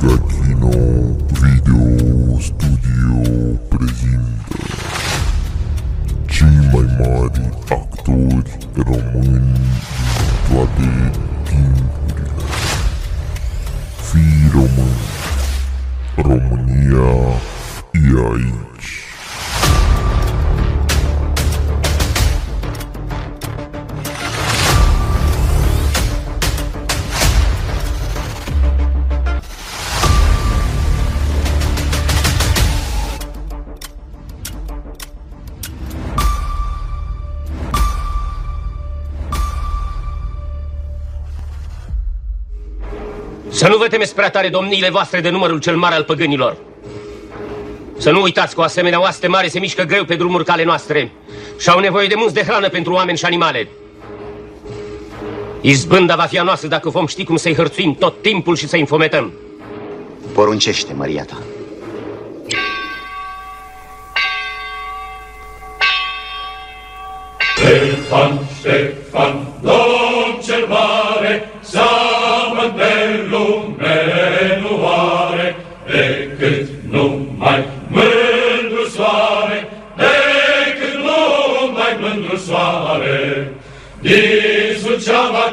good. you temeți prea tare domniile voastre de numărul cel mare al păgânilor. Să nu uitați că o asemenea oaste mare se mișcă greu pe drumuri cale noastre și au nevoie de munți de hrană pentru oameni și animale. Izbânda va fi a noastră dacă vom ști cum să-i hărțuim tot timpul și să-i înfometăm. Poruncește, Maria ta. Ștefan, Ștefan, domn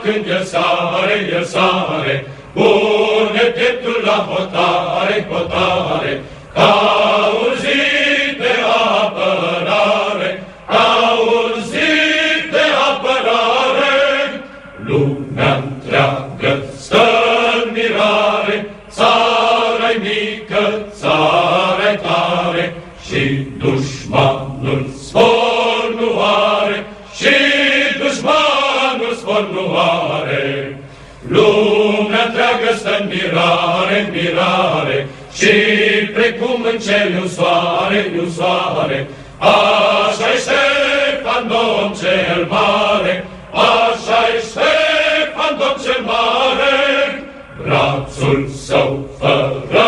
Suceava când el sare, el sare, pune pieptul la hotare, hotare, ca Lumea întreagă stă în mirare, în mirare, și precum în cer un soare, un soare, așa-i Ștefan domn cel mare, așa-i Ștefan domn cel mare, brațul său fără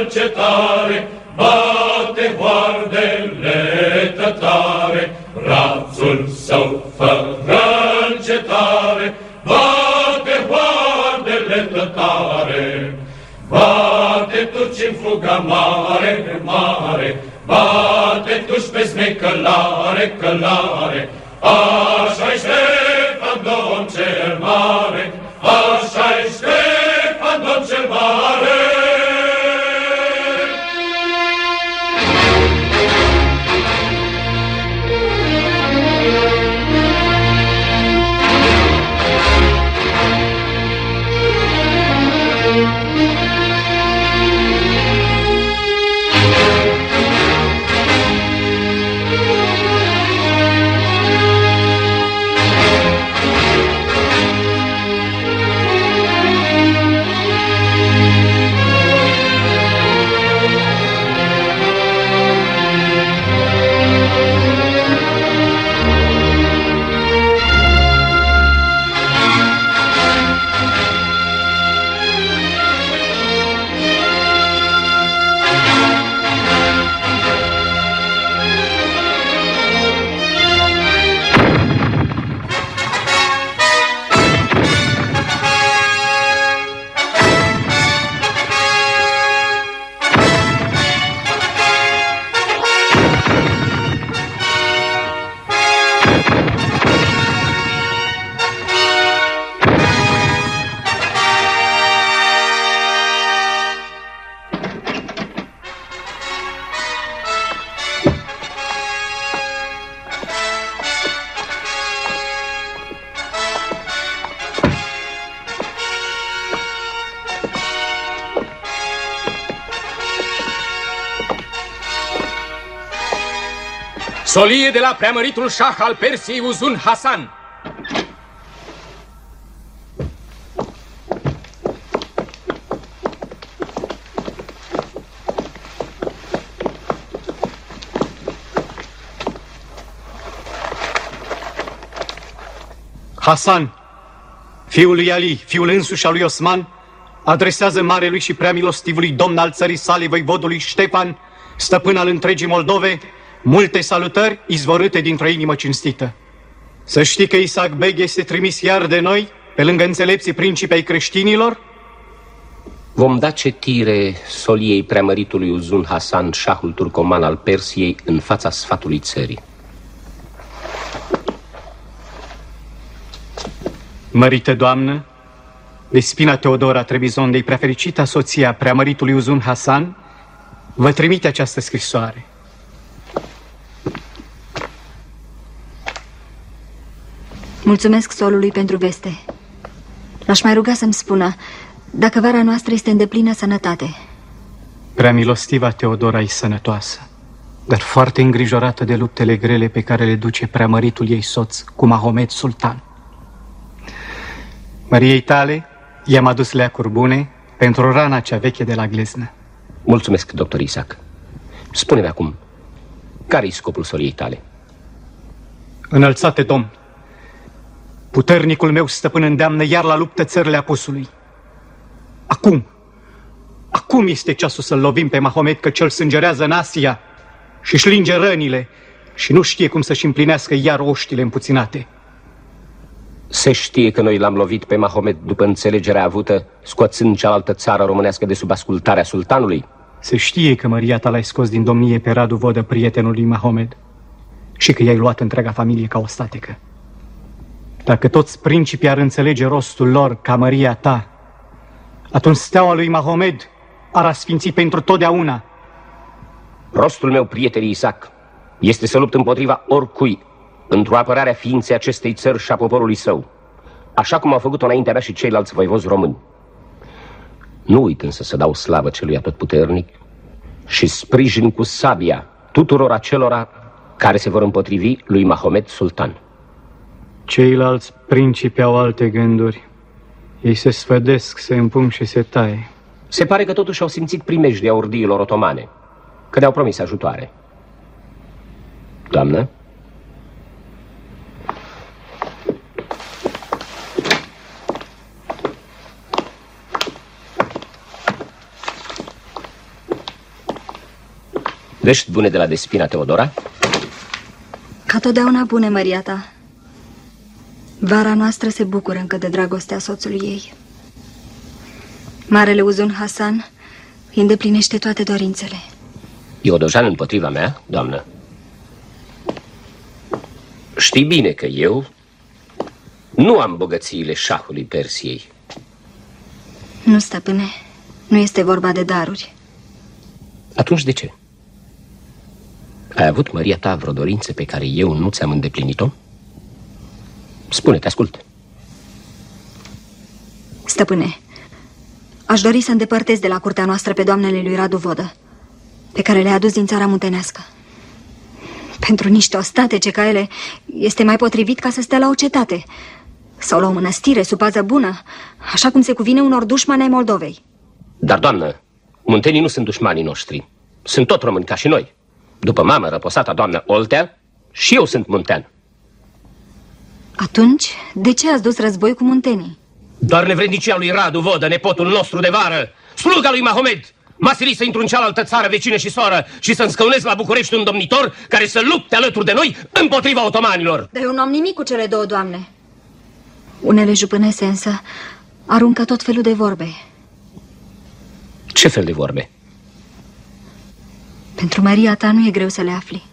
încetare, bate hoardele tătare, brațul său fără Bate turci în fuga mare, mare, bate tuși pe smei călare, călare, așa-i Ștefan domn cel mare, Solie de la preamăritul șah al Persiei Uzun Hasan. Hasan, fiul lui Ali, fiul însuși al lui Osman, adresează marelui și preamilostivului domn al țării sale, voivodului Ștefan, stăpân al întregii Moldove, multe salutări izvorâte dintr-o inimă cinstită. Să știi că Isaac Beg este trimis iar de noi, pe lângă înțelepții principii ai creștinilor, Vom da cetire soliei preamăritului Uzun Hasan, șahul turcoman al Persiei, în fața sfatului țării. Mărite doamnă, Despina Teodora Trebizondei, prefericita soția preamăritului Uzun Hasan, vă trimite această scrisoare. Mulțumesc solului pentru veste. L-aș mai ruga să-mi spună dacă vara noastră este în deplină sănătate. Prea milostiva Teodora e sănătoasă, dar foarte îngrijorată de luptele grele pe care le duce preamăritul ei soț cu Mahomet Sultan. Măriei tale i-am adus leacuri bune pentru rana cea veche de la gleznă. Mulțumesc, doctor Isaac. Spune-mi acum, care-i scopul soliei tale? Înălțate, domn, puternicul meu stăpân îndeamnă iar la luptă țările apusului. Acum, acum este ceasul să-l lovim pe Mahomet că cel sângerează în Asia și își linge rănile și nu știe cum să-și împlinească iar oștile împuținate. Se știe că noi l-am lovit pe Mahomet după înțelegerea avută, scoțând cealaltă țară românească de sub ascultarea sultanului? Se știe că Maria ta l-ai scos din domnie pe Radu Vodă, prietenul lui Mahomet, și că i-ai luat întreaga familie ca o statecă. Dacă toți principii ar înțelege rostul lor ca Maria ta, atunci steaua lui Mahomed ar asfinți pentru totdeauna. Rostul meu, prieten Isaac, este să lupt împotriva oricui într-o apărare a ființei acestei țări și a poporului său, așa cum au făcut-o înaintea mea și ceilalți voivozi români. Nu uit însă să dau slavă celui atotputernic și sprijin cu sabia tuturor acelora care se vor împotrivi lui Mahomet Sultan. Ceilalți principi au alte gânduri. Ei se sfădesc, se împung și se taie. Se pare că totuși au simțit primejdea urdiilor otomane, că le-au promis ajutoare. Doamnă? Vești bune de la Despina Teodora? Ca totdeauna bune, Maria ta. Vara noastră se bucură încă de dragostea soțului ei. Marele Uzun Hasan îi îndeplinește toate dorințele. E o dojan împotriva mea, doamnă? Știi bine că eu nu am bogățiile șahului Persiei. Nu, stăpâne, nu este vorba de daruri. Atunci de ce? Ai avut, Maria ta, vreo dorință pe care eu nu ți-am îndeplinit-o? Spune-te, ascult. Stăpâne, aș dori să îndepărtez de la curtea noastră pe doamnele lui Radu Vodă, pe care le-a adus din țara muntenească. Pentru niște ostatece ca ele, este mai potrivit ca să stea la o cetate sau la o mănăstire sub pază bună, așa cum se cuvine unor dușmani ai Moldovei. Dar, doamnă, muntenii nu sunt dușmanii noștri. Sunt tot români ca și noi. După mamă, răposata doamnă Oltea, și eu sunt muntean. Atunci, de ce ați dus război cu muntenii? Doar nevrednicia lui Radu Vodă, nepotul nostru de vară, sluga lui Mahomed, m-a silit să intru în cealaltă țară vecină și soră și să-mi scăunez la București un domnitor care să lupte alături de noi împotriva otomanilor. Dar eu nu am nimic cu cele două doamne. Unele jupânese însă aruncă tot felul de vorbe. Ce fel de vorbe? Pentru Maria ta nu e greu să le afli.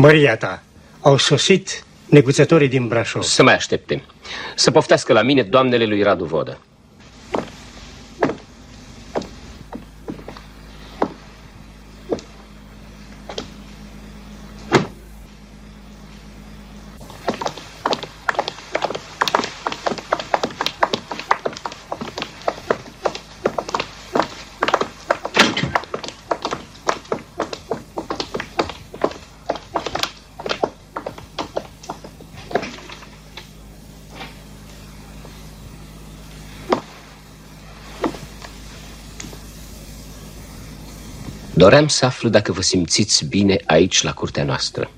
Maria ta, au sosit neguțătorii din Brașov. Să mai aștepte. Să poftească la mine doamnele lui Radu Vodă. Doream să aflu dacă vă simțiți bine aici, la curtea noastră.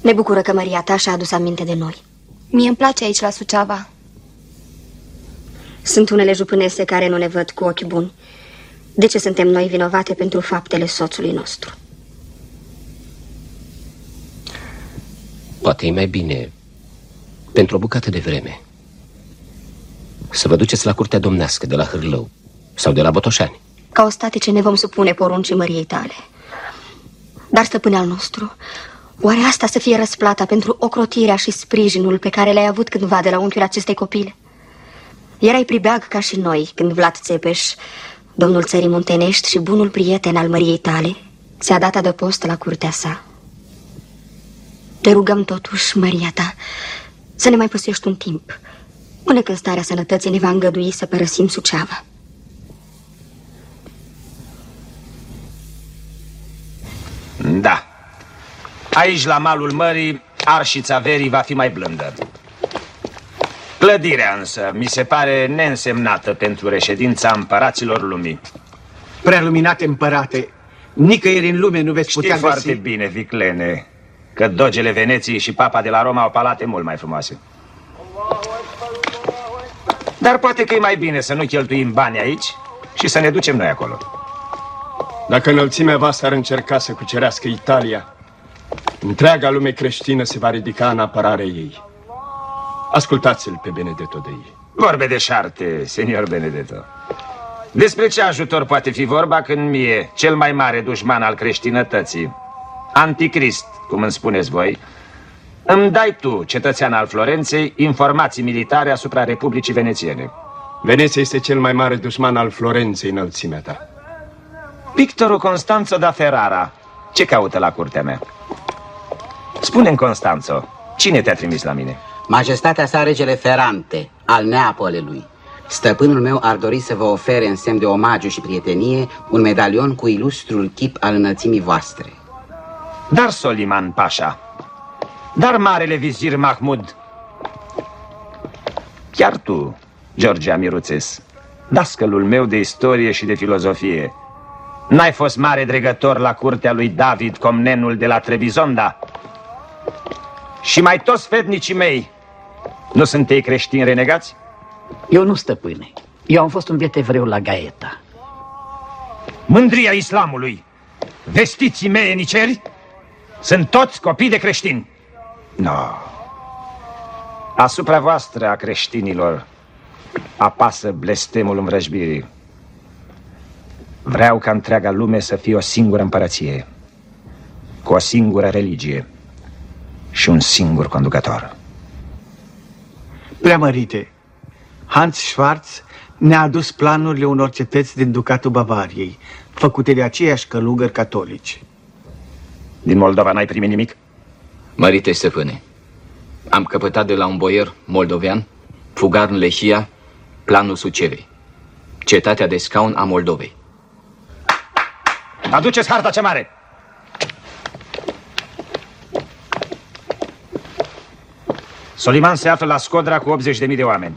Ne bucură că Maria ta și-a adus aminte de noi. Mie îmi place aici, la Suceava. Sunt unele jupânese care nu ne văd cu ochi buni. De ce suntem noi vinovate pentru faptele soțului nostru? Poate e mai bine pentru o bucată de vreme Să vă duceți la curtea domnească de la Hârlău sau de la Botoșani. Ca ostatice ne vom supune poruncii măriei tale. Dar, stăpâne al nostru, oare asta să fie răsplata pentru ocrotirea și sprijinul pe care le-ai avut cândva de la unchiul acestei copile? Erai pribeag ca și noi când Vlad Țepeș, domnul țării muntenești și bunul prieten al măriei tale, se-a dat adăpost la curtea sa. Te rugăm totuși, Maria ta, să ne mai păsești un timp, până când starea sănătății ne va îngădui să părăsim Suceava. Da. Aici, la malul mării, arșița verii va fi mai blândă. Clădirea însă mi se pare neînsemnată pentru reședința împăraților lumii. Prea luminate împărate, nicăieri în lume nu veți Știi putea foarte găsi... bine, Viclene, că dogele Veneției și papa de la Roma au palate mult mai frumoase. Dar poate că e mai bine să nu cheltuim bani aici și să ne ducem noi acolo. Dacă înălțimea voastră ar încerca să cucerească Italia, întreaga lume creștină se va ridica în apărarea ei. Ascultați-l pe Benedetto de ei. Vorbe de șarte, senior Benedetto. Despre ce ajutor poate fi vorba când mie, cel mai mare dușman al creștinătății, anticrist, cum îmi spuneți voi, îmi dai tu, cetățean al Florenței, informații militare asupra Republicii Venețiene. Veneția este cel mai mare dușman al Florenței, înălțimea ta. Pictorul Constanzo da Ferrara, ce caută la curtea mea? Spune-mi, Constanzo, cine te-a trimis la mine? Majestatea sa regele Ferrante, al Neapolelui. Stăpânul meu ar dori să vă ofere în semn de omagiu și prietenie un medalion cu ilustrul chip al înălțimii voastre. Dar Soliman Pașa, dar marele vizir Mahmud, chiar tu, George Amiruțes, dascălul meu de istorie și de filozofie, n-ai fost mare dregător la curtea lui David, comnenul de la Trebizonda? Și mai toți fetnicii mei, nu sunt ei creștini renegați? Eu nu, stăpâne. Eu am fost un biet evreu la Gaeta. Mândria islamului, vestiții mei niceri, sunt toți copii de creștini. No. Asupra voastră a creștinilor apasă blestemul învrăjbirii. Vreau ca întreaga lume să fie o singură împărăție, cu o singură religie și un singur conducător. Preamărite, Hans Schwarz ne-a adus planurile unor cetăți din Ducatul Bavariei, făcute de aceiași călugări catolici. Din Moldova n-ai primit nimic? Mărite stăpâne, am căpătat de la un boier moldovean, fugar în Lehia, planul Sucevei, cetatea de scaun a Moldovei. Aduceți harta cea mare! Soliman se află la Scodra cu 80.000 de oameni.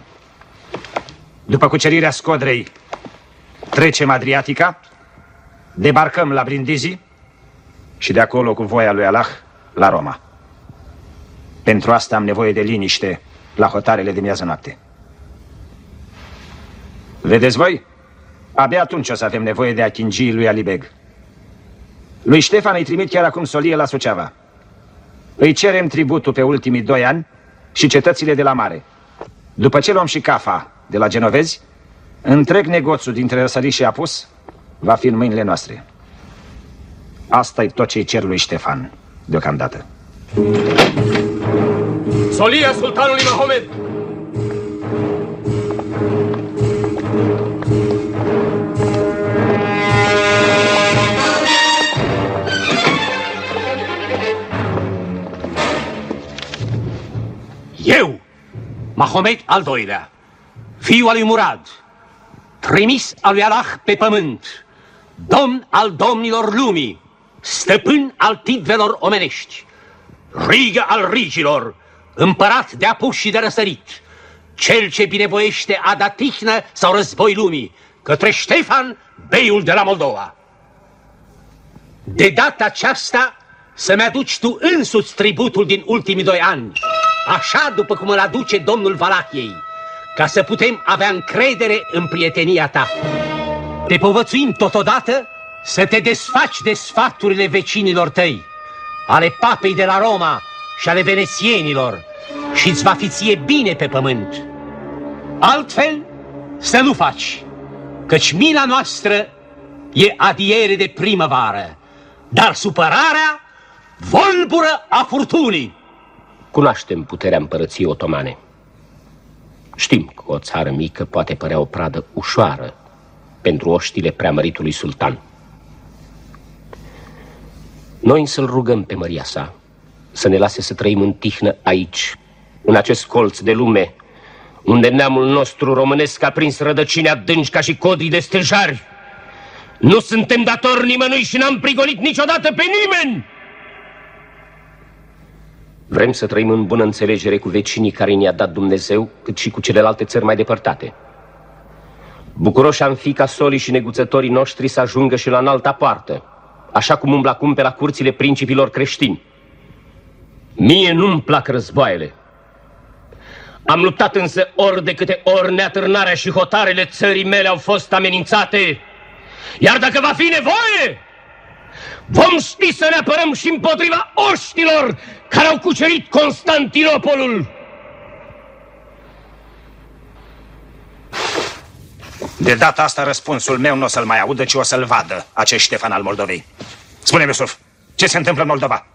După cucerirea Scodrei, trecem Adriatica, debarcăm la Brindisi și de acolo, cu voia lui Allah, la Roma. Pentru asta am nevoie de liniște la hotarele de miază noapte. Vedeți voi? Abia atunci o să avem nevoie de achingii lui Alibeg. Lui Ștefan îi trimit chiar acum solie la Suceava. Îi cerem tributul pe ultimii doi ani și cetățile de la mare. După ce luăm și Cafa de la genovezi, întreg negoțul dintre Răsări și Apus va fi în mâinile noastre. Asta e tot ce-i cer lui Ștefan, deocamdată. Solia sultanului Mahomed! Mahomet al doilea, fiul al lui Murad, trimis al lui Allah pe pământ, domn al domnilor lumii, stăpân al tidvelor omenești, rigă al rigilor, împărat de apus și de răsărit, cel ce binevoiește a da tihnă sau război lumii, către Ștefan, beiul de la Moldova. De data aceasta să-mi aduci tu însuți tributul din ultimii doi ani, așa după cum îl aduce domnul Valachiei, ca să putem avea încredere în prietenia ta. Te povățuim totodată să te desfaci de sfaturile vecinilor tăi, ale papei de la Roma și ale venețienilor, și îți va fi ție bine pe pământ. Altfel, să nu faci, căci mila noastră e adiere de primăvară, dar supărarea volbură a furtunii. Cunoaștem puterea împărăției otomane. Știm că o țară mică poate părea o pradă ușoară pentru oștile preamăritului sultan. Noi însă-l rugăm pe măria sa să ne lase să trăim în tihnă aici, în acest colț de lume, unde neamul nostru românesc a prins rădăcini adânci ca și codrii de stejari. Nu suntem datori nimănui și n-am prigonit niciodată pe nimeni! Vrem să trăim în bună înțelegere cu vecinii care ne-a dat Dumnezeu, cât și cu celelalte țări mai depărtate. Bucuroși am fi ca solii și neguțătorii noștri să ajungă și la înalta poartă, așa cum umblă acum pe la curțile principilor creștini. Mie nu-mi plac războaiele. Am luptat însă ori de câte ori neatârnarea și hotarele țării mele au fost amenințate. Iar dacă va fi nevoie, vom ști să ne apărăm și împotriva oștilor care au cucerit Constantinopolul. De data asta răspunsul meu nu o să-l mai audă, ci o să-l vadă, acest Ștefan al Moldovei. Spune-mi, Iusuf, ce se întâmplă în Moldova?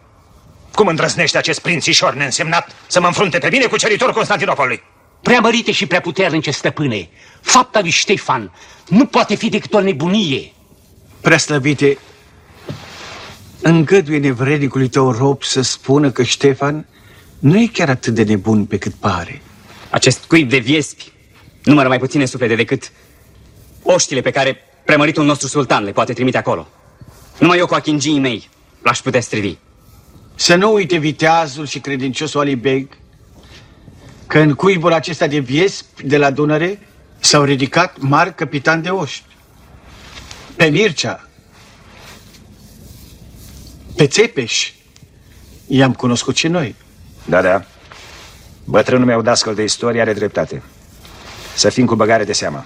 Cum îndrăznește acest prințișor neînsemnat să mă înfrunte pe mine cu ceritorul Constantinopolului? Prea mărite și prea puternice stăpâne, fapta lui Ștefan nu poate fi decât o nebunie. Prea slăvite, îngăduie nevrednicului tău rob să spună că Ștefan nu e chiar atât de nebun pe cât pare. Acest cuib de viespi numără mai puține suflete decât oștile pe care preamăritul nostru sultan le poate trimite acolo. Numai eu cu achingii mei l-aș putea strivi. Să nu uite viteazul și credinciosul Ali Beg că în cuibul acesta de viespi de la Dunăre s-au ridicat mari capitani de oști. Pe Mircea, pe Țepeș, i-am cunoscut și noi. Da, da. Bătrânul meu dascăl de istorie are dreptate. Să fim cu băgare de seamă.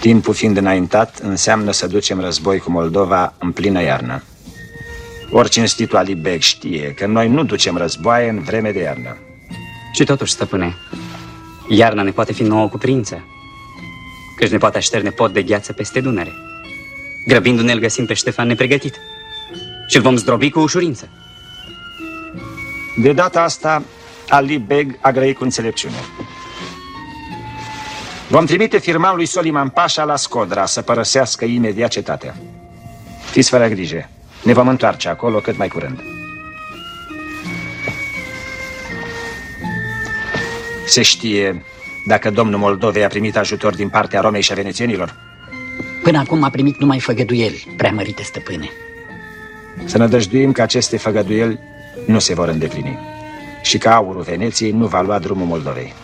Timpul fiind înaintat, înseamnă să ducem război cu Moldova în plină iarnă. Orice institutul Ali Beg știe că noi nu ducem războaie în vreme de iarnă. Și totuși, stăpâne, iarna ne poate fi nouă cuprință, căci ne poate așterne pod de gheață peste Dunăre. Grăbindu-ne, îl găsim pe Ștefan nepregătit și îl vom zdrobi cu ușurință. De data asta, Ali Beg a grăit cu înțelepciune. Vom trimite firman lui Soliman Pașa la Scodra să părăsească imediat cetatea. Fiți fără grijă. Ne vom întoarce acolo cât mai curând. Se știe dacă domnul Moldovei a primit ajutor din partea Romei și a venețienilor? Până acum a primit numai făgăduieli, preamărite stăpâne. Să nădăjduim că aceste făgăduieli nu se vor îndeplini și că aurul Veneției nu va lua drumul Moldovei.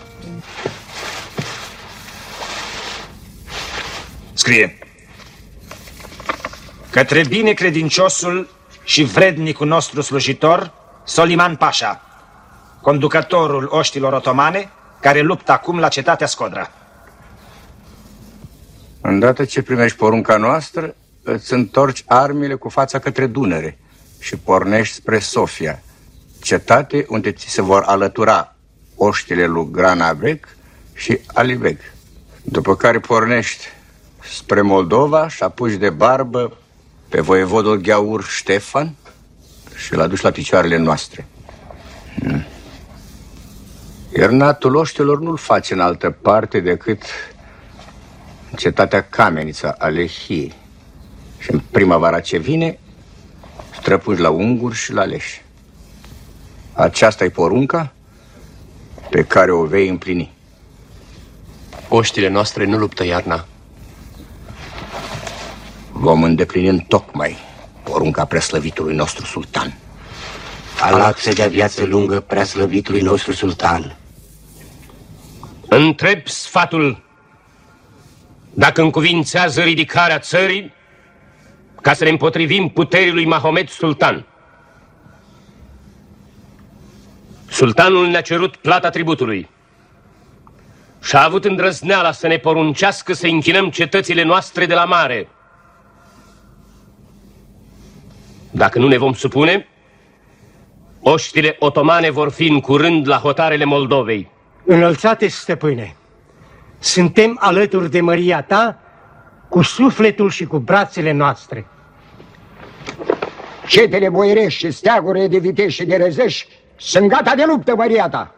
Scrie Către binecredinciosul și vrednicul nostru slujitor, Soliman Pașa, conducătorul oștilor otomane, care luptă acum la cetatea Scodra. Îndată ce primești porunca noastră, îți întorci armile cu fața către Dunăre și pornești spre Sofia, cetate unde ți se vor alătura oștile lui Granabeg și Alibeg. După care pornești spre Moldova și apuci de barbă pe voievodul Gheaur Ștefan și l aduci la picioarele noastre. Hmm. Iernatul oștilor nu-l face în altă parte decât în cetatea Camenița Alehie. Și în primăvara ce vine, străpuși la unguri și la leși. Aceasta e porunca pe care o vei împlini. Oștile noastre nu luptă iarna. Vom îndeplini în tocmai porunca preslăvitului nostru sultan. Allah să dea viață lungă preaslăvitului nostru sultan. Întreb sfatul dacă încuvințează ridicarea țării ca să ne împotrivim puterii lui Mahomet Sultan. Sultanul ne-a cerut plata tributului și a avut îndrăzneala să ne poruncească să închinăm cetățile noastre de la mare. Dacă nu ne vom supune, oștile otomane vor fi în curând la hotarele Moldovei. Înălțate, stăpâne, suntem alături de Maria ta cu sufletul și cu brațele noastre. Cetele boierești și steagurile de vitești și de răzăși sunt gata de luptă, Maria ta.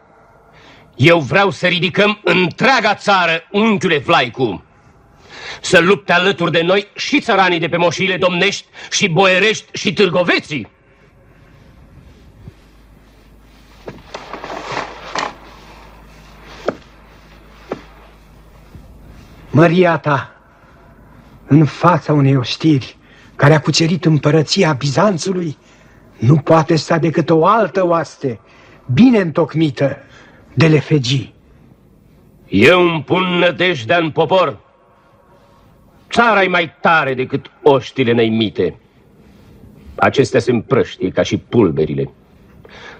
Eu vreau să ridicăm întreaga țară, unchiule Vlaicu. Să lupte alături de noi și țăranii de pe moșile domnești, și boierești, și târgoveții. Maria ta, în fața unei ostiri care a cucerit împărăția Bizanțului, nu poate sta decât o altă oaste, bine întocmită, de lefegii. Eu îmi pun nădejdea în popor. Țara e mai tare decât oștile năimite. Acestea se împrăștie ca și pulberile.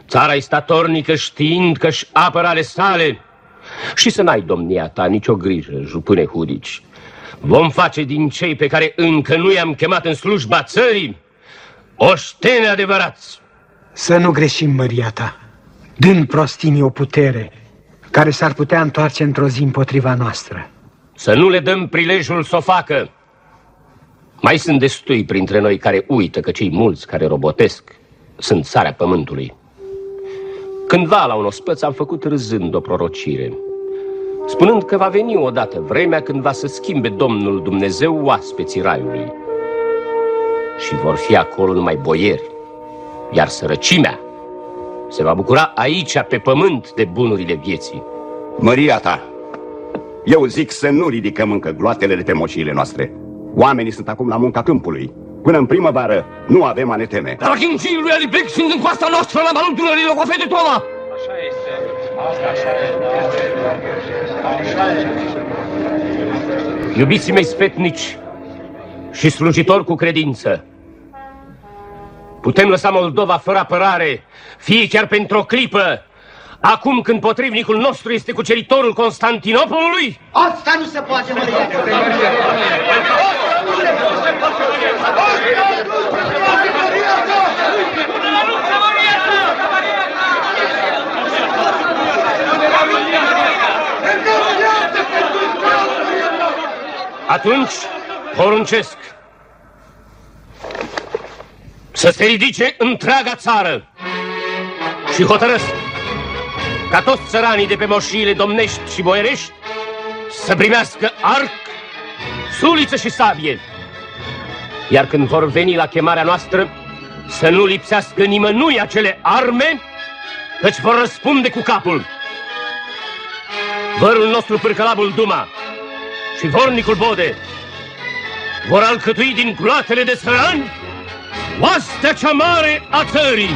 Țara e statornică știind că-și apără ale sale. Și să n-ai, domnia ta, nicio grijă, jupâne Hudici. Vom face din cei pe care încă nu i-am chemat în slujba țării oștene adevărați. Să nu greșim, Maria ta, dând prostimii o putere care s-ar putea întoarce într-o zi împotriva noastră. Să nu le dăm prilejul să o facă. Mai sunt destui printre noi care uită că cei mulți care robotesc sunt țara pământului. Cândva la un ospăț am făcut râzând o prorocire, spunând că va veni odată vremea când va să schimbe Domnul Dumnezeu oaspeții raiului. Și vor fi acolo numai boieri, iar sărăcimea se va bucura aici, pe pământ, de bunurile vieții. Măria ta, eu zic să nu ridicăm încă gloatele de pe moșiile noastre. Oamenii sunt acum la munca câmpului. Până în primăvară nu avem a ne teme. Dar ghincii lui Alibec sunt în coasta noastră la malul Dunării Locofe de Toma. Așa este. Așa este. Iubiții mei spetnici și slujitori cu credință, putem lăsa Moldova fără apărare, fie chiar pentru o clipă, acum când potrivnicul nostru este cuceritorul Constantinopolului? Asta nu se poate, Maria! Atunci poruncesc să se ridice întreaga țară și hotărăsc ca toți țăranii de pe moșiile domnești și boierești să primească arc, suliță și sabie. Iar când vor veni la chemarea noastră, să nu lipsească nimănui acele arme, căci vor răspunde cu capul. Vărul nostru pârcălabul Duma și vornicul Bode vor alcătui din gloatele de sărani oastea cea mare a țării.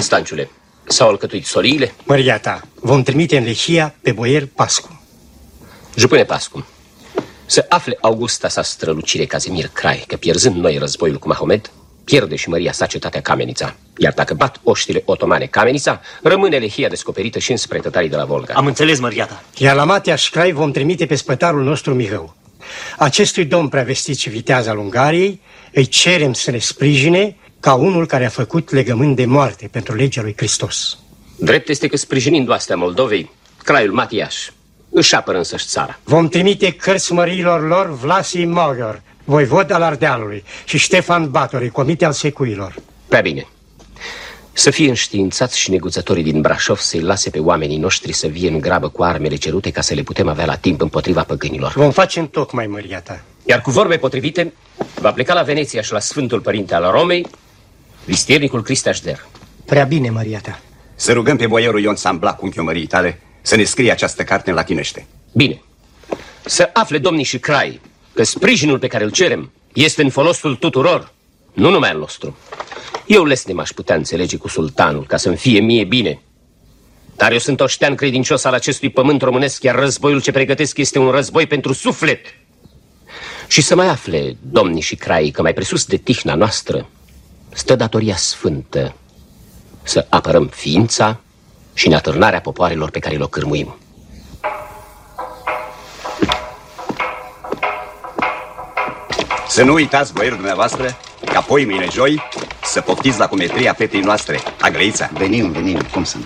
Stanciule, s-au alcătuit soliile? Măria ta, vom trimite în Lehia pe boier Pascu. Jupâne Pascu, să afle Augusta sa strălucire Cazimir Crai că pierzând noi războiul cu Mahomed, pierde și măria sa cetatea Camenița. Iar dacă bat oștile otomane Camenița, rămâne Lehia descoperită și înspre tătarii de la Volga. Am înțeles, măria ta. Iar la Matea Crai vom trimite pe spătarul nostru Mihău. Acestui domn preavestit și viteaz al Ungariei îi cerem să ne sprijine ca unul care a făcut legământ de moarte pentru legea lui Hristos. Drept este că sprijinind oastea Moldovei, craiul Matiaș își apără însăși țara. Vom trimite cărți măriilor lor Vlasii Mogor, voivod al Ardealului, și Ștefan Batori, comite al secuilor. Prea bine. Să fie înștiințați și neguțătorii din Brașov să-i lase pe oamenii noștri să vie în grabă cu armele cerute ca să le putem avea la timp împotriva păgânilor. Vom face în tocmai, măria ta. Iar cu vorbe potrivite, va pleca la Veneția și la Sfântul Părinte al Romei Vistiernicul Cristașder. Prea bine, Maria ta. Să rugăm pe boierul Ion Sambla, unchiul mării tale, să ne scrie această carte în latinește. Bine. Să afle domnii și crai că sprijinul pe care îl cerem este în folosul tuturor, nu numai al nostru. Eu lesne m-aș putea înțelege cu sultanul ca să-mi fie mie bine. Dar eu sunt oștean credincios al acestui pământ românesc, iar războiul ce pregătesc este un război pentru suflet. Și să mai afle, domnii și crai, că mai presus de tihna noastră stă datoria sfântă să apărăm ființa și neatârnarea popoarelor pe care le cârmuim. Să nu uitați, boierul dumneavoastră, că apoi mâine joi să poftiți la cumetria fetei noastre, Agrăița. Venim, venim, cum să nu?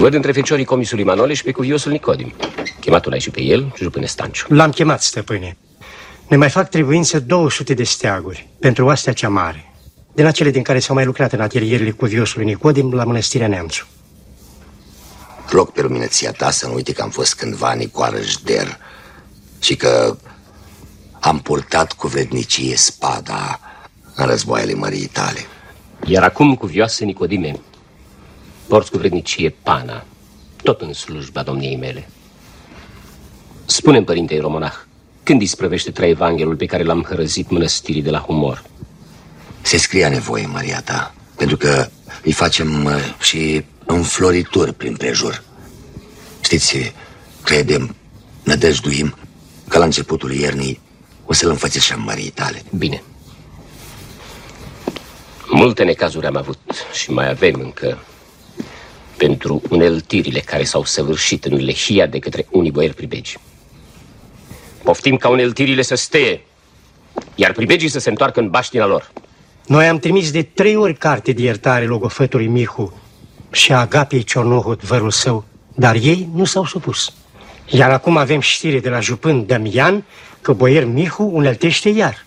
Văd între feciorii comisului Manole și pe cuviosul Nicodim. Chematul ai și pe el, jupâne Stanciu. L-am chemat, stăpâne. Ne mai fac trebuință 200 de steaguri pentru oastea cea mare, din acele din care s-au mai lucrat în atelierele cuviosului Nicodim la mănăstirea Neamțu. Rog pe luminăția ta să nu uite că am fost cândva Nicoară Jder și că am purtat cu vrednicie spada în războaiele mării tale. Iar acum, cuvioase Nicodime, porți cu vrednicie pana, tot în slujba domniei mele. Spune-mi, părinte Romonah, când isprăvește trei evanghelul pe care l-am hărăzit mănăstirii de la Humor? Se scrie nevoie, Maria ta, pentru că îi facem uh, și înflorituri prin prejur. Știți, credem, nădăjduim că la începutul iernii o să-l înfățișăm mării tale. Bine. Multe necazuri am avut și mai avem încă pentru uneltirile care s-au săvârșit în lehia de către unii boieri pribegi. Poftim ca uneltirile să steie, iar pribegii să se întoarcă în baștina lor. Noi am trimis de trei ori carte de iertare logofătului Mihu și Agapei Ciornohut, vărul său, dar ei nu s-au supus. Iar acum avem știre de la jupân Damian că boier Mihu uneltește iar.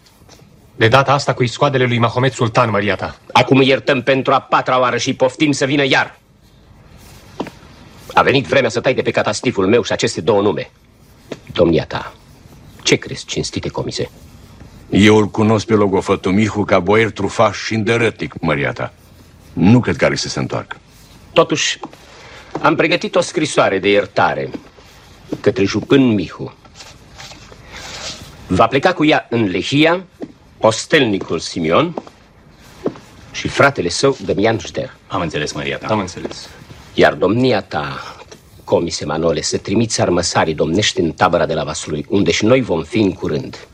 De data asta cu iscoadele lui Mahomet Sultan, Maria ta. Acum iertăm pentru a patra oară și poftim să vină iar. A venit vremea să tai de pe catastiful meu și aceste două nume. Domnia ta, ce crezi, cinstite comise? Eu îl cunosc pe logofătul Mihu ca boier trufaș și îndărătic, Maria ta. Nu cred că are să se întoarcă. Totuși, am pregătit o scrisoare de iertare către jupân Mihu. Va pleca cu ea în Lehia postelnicul Simion și fratele său, Damian Jder. Am înțeles, Maria ta. Am înțeles. Iar domnia ta, comise Manole, să trimiți armăsarii domnești în tabăra de la Vaslui, unde și noi vom fi în curând.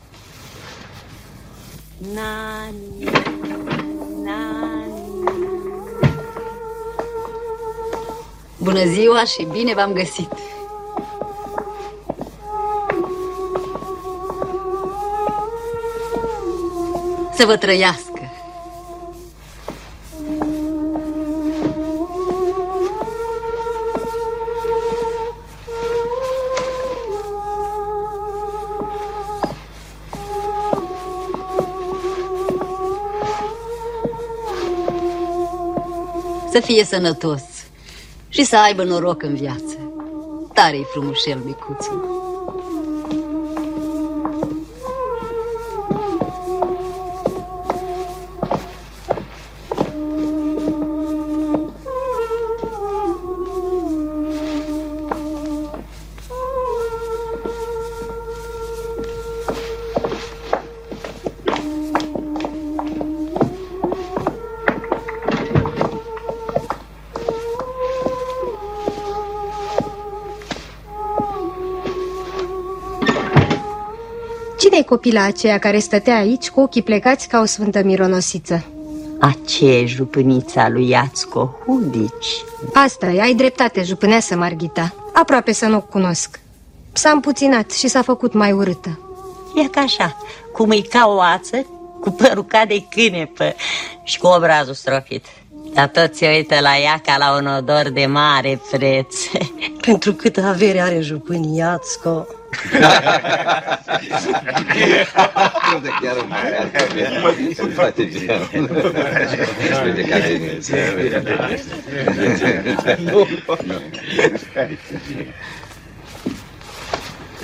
Nani, nani. Bună ziua și bine v-am găsit! Să vă trăiască! Să fie sănătos și să aibă noroc în viață. Tare-i frumușel, micuțul. Copila aceea care stătea aici cu ochii plecați ca o sfântă mironosiță? Aceea jupânița lui Iațco Hudici. Asta e, ai dreptate, jupâneasă Marghita. Aproape să nu o cunosc. S-a împuținat și s-a făcut mai urâtă. E ca așa, cum e ca o ață, cu părul ca de cânepă și cu obrazul strofit. Dar tot se uită la ea ca la un odor de mare preț. Pentru cât avere are jupân Iațco.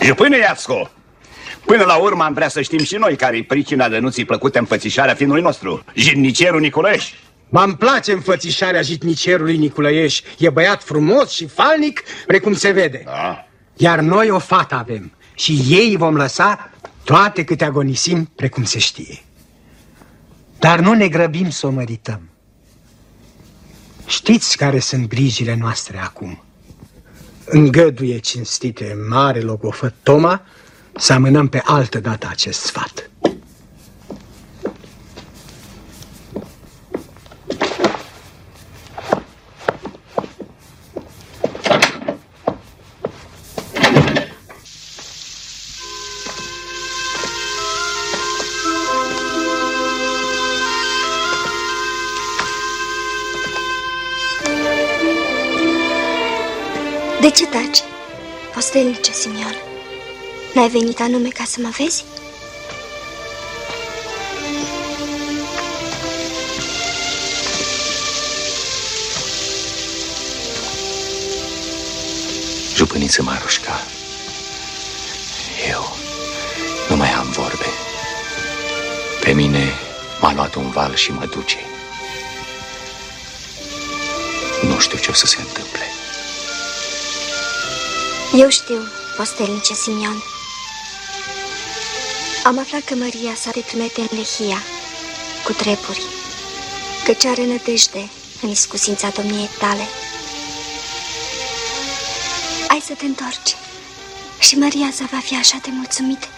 Jupâne Iațco, până la urmă am vrea să știm și noi care-i pricina de nu-ți plăcute înfățișarea finului nostru, jidnicerul Nicolaeș. M-am place înfățișarea jitnicerului Niculaeș. E băiat frumos și falnic, precum se vede. Da. Iar noi o fată avem și ei vom lăsa toate câte agonisim, precum se știe. Dar nu ne grăbim să o mărităm. Știți care sunt grijile noastre acum? Îngăduie, cinstite, mare logofăt Toma, să amânăm pe altă dată acest sfat. De ce taci, postelnice Simion? N-ai venit anume ca să mă vezi? Jupâniță Marușca, eu nu mai am vorbe. Pe mine m-a luat un val și mă duce. Nu știu ce o să se întâmple. Eu știu, postelnice Simion. Am aflat că Maria s-a retrimete în Lehia, cu trepuri, căci are nădejde în iscusința domniei tale. Ai să te întorci și Maria să va fi așa de mulțumit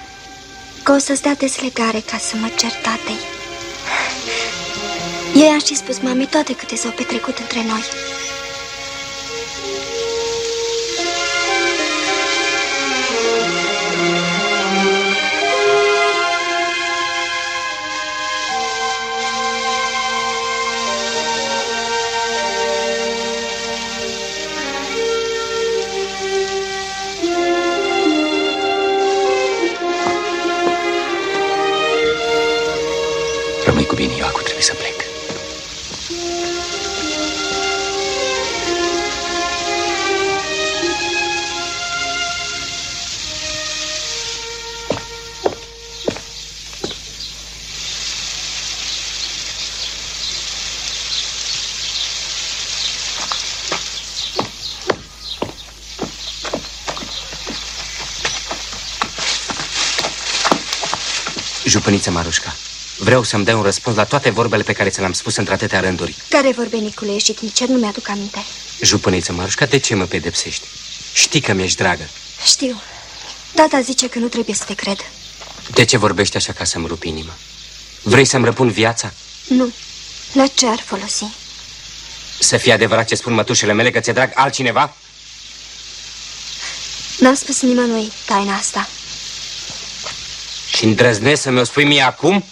că o să-ți dea deslegare ca să mă cer tatei. Eu i-am și spus mamei toate câte s-au petrecut între noi. Vreau să-mi dai un răspuns la toate vorbele pe care ți le-am spus într-atâtea rânduri. Care vorbe, Nicule, și nicer nu mi-aduc aminte. Jupăniță Marușca, de ce mă pedepsești? Știi că mi-ești dragă. Știu. Tata zice că nu trebuie să te cred. De ce vorbești așa ca să-mi rup inima? Vrei să-mi răpun viața? Nu. La ce ar folosi? Să fie adevărat ce spun mătușele mele că ți-e drag altcineva? N-am spus nimănui taina asta. Și îndrăznesc să mi-o spui mie acum?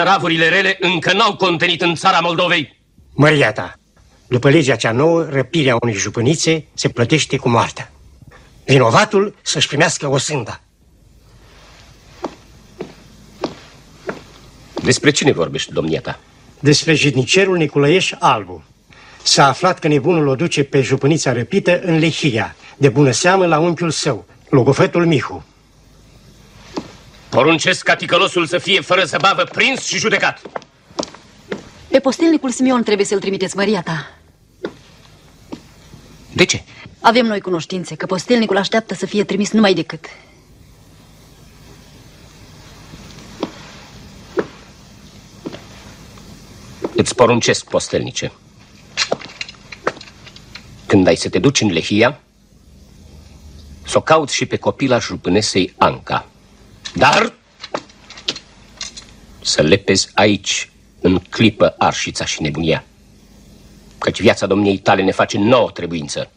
Văd că năravurile rele încă n-au contenit în țara Moldovei. Măria ta, după legea cea nouă, răpirea unei jupânițe se plătește cu moartea. Vinovatul să-și primească o sânda. Despre cine vorbești, domnia ta? Despre jidnicerul Nicolaeș Albu. S-a aflat că nebunul o duce pe jupânița răpită în Lehia, de bună seamă la unchiul său, logofetul Mihu. Poruncesc ca ticălosul să fie fără zăbavă prins și judecat. Pe postilnicul Simion trebuie să-l trimiteți, Maria ta. De ce? Avem noi cunoștințe că postilnicul așteaptă să fie trimis numai decât. Îți poruncesc, postelnice. Când ai să te duci în Lehia, să o cauți și pe copila jupânesei Anca. Dar să lepezi aici în clipă arșița și nebunia. Căci viața domniei tale ne face nouă trebuință.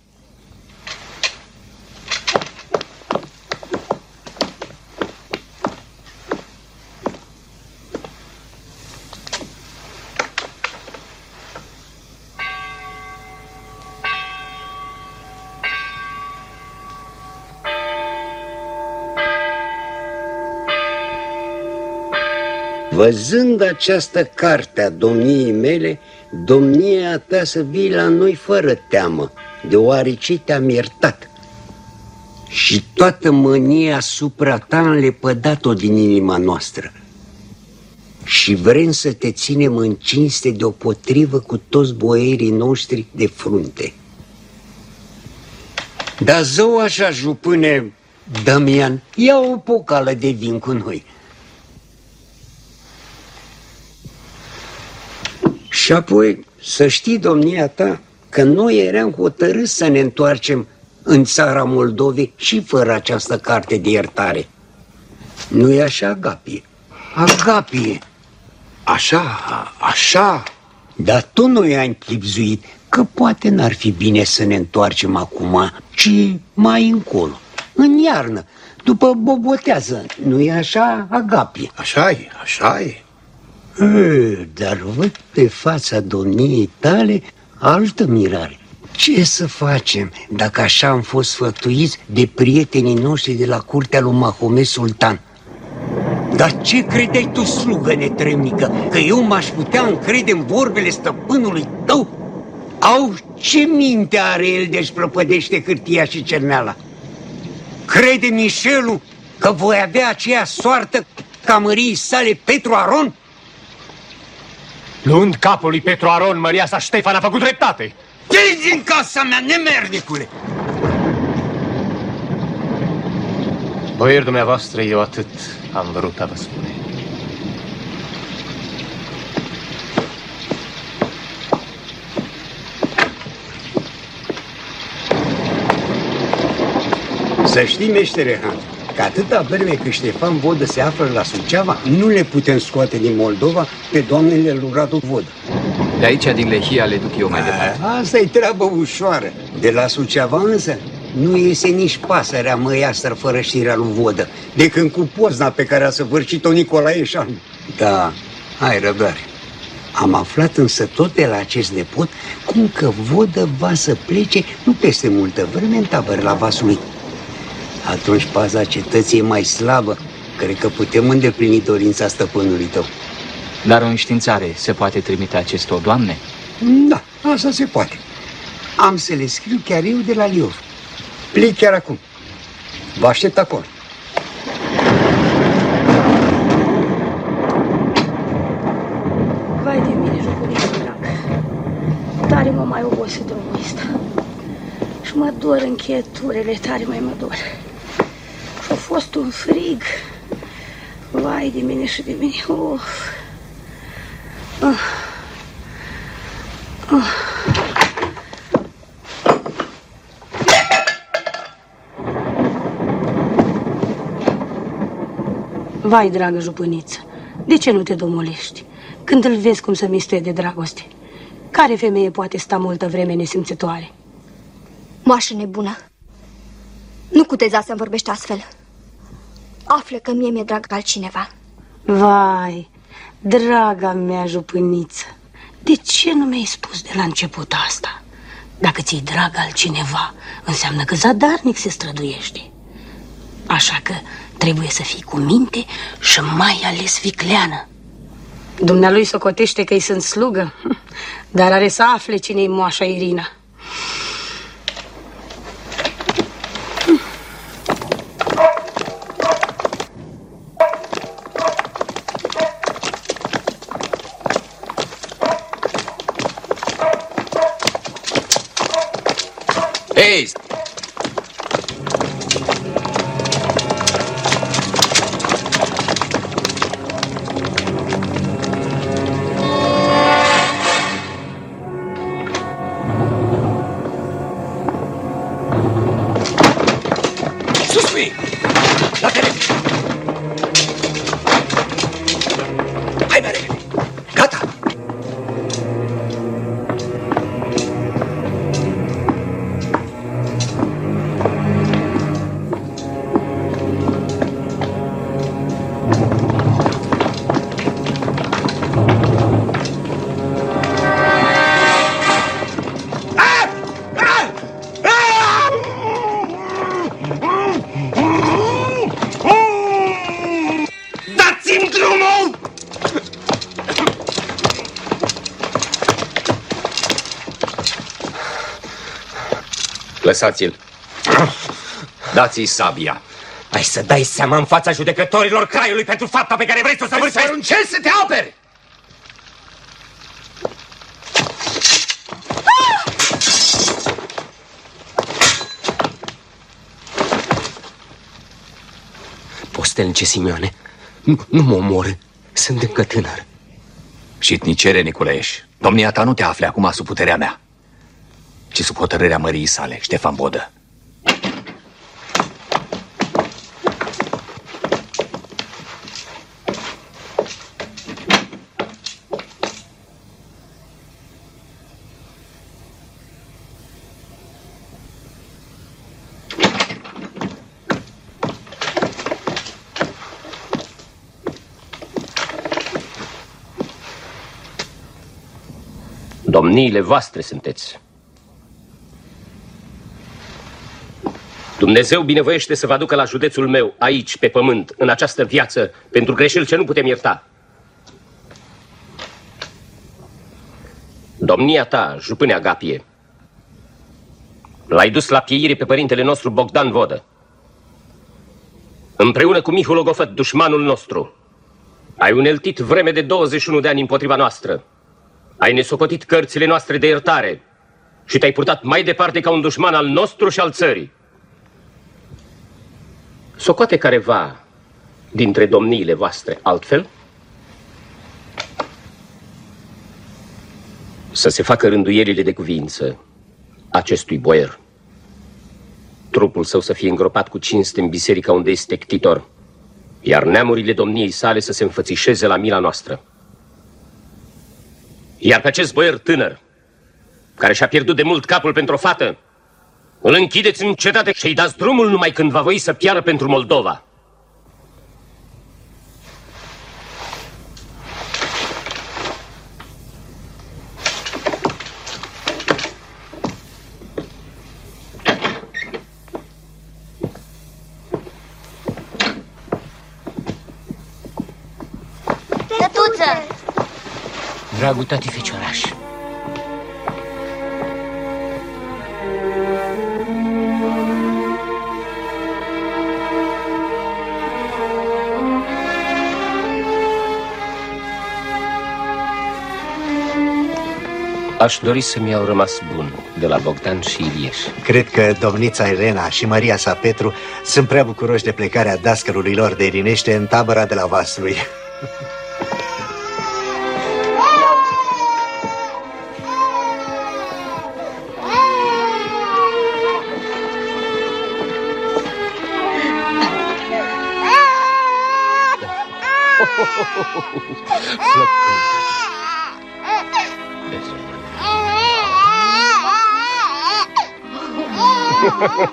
Văzând această carte a domniei mele, domnia ta să vii la noi fără teamă, deoarece te-am iertat. Și toată mânia asupra ta am lepădat-o din inima noastră. Și vrem să te ținem în cinste deopotrivă cu toți boierii noștri de frunte. Dar zău așa, jupâne Damian, ia o pocală de vin cu noi. Și apoi să știi, domnia ta, că noi eram hotărâți să ne întoarcem în țara Moldovei și fără această carte de iertare. nu e așa, Agapie? Agapie! Așa, așa! Dar tu nu i-ai chipzuit că poate n-ar fi bine să ne întoarcem acum, ci mai încolo, în iarnă, după bobotează. nu e așa, Agapie? Așa e, așa e. E, dar văd pe fața domniei tale altă mirare. Ce să facem dacă așa am fost sfătuiți de prietenii noștri de la curtea lui Mahomet Sultan? Dar ce credeai tu, slugă netremnică, că eu m-aș putea încrede în vorbele stăpânului tău? Au ce minte are el de-și prăpădește hârtia și cerneala? Crede Mișelu că voi avea aceea soartă ca mării sale Petru Aron? Luând capul lui Petru Aron, Maria sa Ștefan a făcut dreptate. Ieși din casa mea, nemernicule! Boier dumneavoastră, eu atât am vrut a vă spune. Să știi, meștere Han, că atâta vreme că Ștefan Vodă se află la Suceava, nu le putem scoate din Moldova pe doamnele lui Radu Vodă. De aici, din Lehia, le duc eu mai departe. Asta e treabă ușoară. De la Suceava însă nu iese nici pasărea măiastră fără știrea lui Vodă, de când cu pozna pe care a săvârșit-o Nicolae Șan. Da, ai răbdare. Am aflat însă tot de la acest nepot cum că Vodă va să plece nu peste multă vreme în tabără la Vasului. Atunci paza cetății e mai slabă. Cred că putem îndeplini dorința stăpânului tău. Dar o înștiințare se poate trimite acestor doamne? Da, asta se poate. Am să le scriu chiar eu de la Liov. Plec chiar acum. Vă aștept acolo. Vai de mine, jocurică drag. Tare mă mai obosit drumul ăsta. Și mă dor încheieturile, tare mai mă dor. Și a fost un frig. Vai de mine și de mine. Uf. Uh. Uh. Vai, dragă jupâniță, de ce nu te domolești? Când îl vezi cum se mistuie de dragoste. Care femeie poate sta multă vreme nesimțitoare? Moașă nebună. Nu cuteza să-mi vorbești astfel. Află că mie mi-e drag altcineva. Vai, draga mea jupâniță, de ce nu mi-ai spus de la început asta? Dacă ți-i drag altcineva, înseamnă că zadarnic se străduiește. Așa că trebuie să fii cu minte și mai ales vicleană. Dumnealui socotește că îi sunt slugă, dar are să afle cine-i moașa Irina. Lăsați-l. Dați-i sabia. Ai să dai seama în fața judecătorilor craiului pentru fapta pe care vrei să o săvârșești. Îți să te aperi! Postelnice Simeone, nu, nu mă omoră. Sunt încă tânăr. Și tnicere, Nicolaeș, domnia ta nu te afle acum sub puterea mea, ci sub hotărârea măriei sale, Ștefan Bodă. Domniile voastre sunteți. Dumnezeu binevoiește să vă aducă la județul meu, aici, pe pământ, în această viață, pentru greșeli ce nu putem ierta. Domnia ta, jupâne Agapie, l-ai dus la pieire pe părintele nostru Bogdan Vodă. Împreună cu Mihu Logofăt, dușmanul nostru, ai uneltit vreme de 21 de ani împotriva noastră. Ai nesocotit cărțile noastre de iertare și te-ai purtat mai departe ca un dușman al nostru și al țării. Socoate careva dintre domniile voastre altfel? Să se facă rânduierile de cuvință acestui boier. Trupul său să fie îngropat cu cinste în biserica unde este ctitor, iar neamurile domniei sale să se înfățișeze la mila noastră. Iar pe acest boier tânăr, care și-a pierdut de mult capul pentru o fată, îl închideți în cetate și îi dați drumul numai când va voi să piară pentru Moldova. Tătuță! Dragul tati fecioraș. Aș dori să-mi iau rămas bun de la Bogdan și Ilieș. Cred că domnița Elena și Maria sa Petru sunt prea bucuroși de plecarea dascălului lor de Irinește în tabăra de la Vaslui.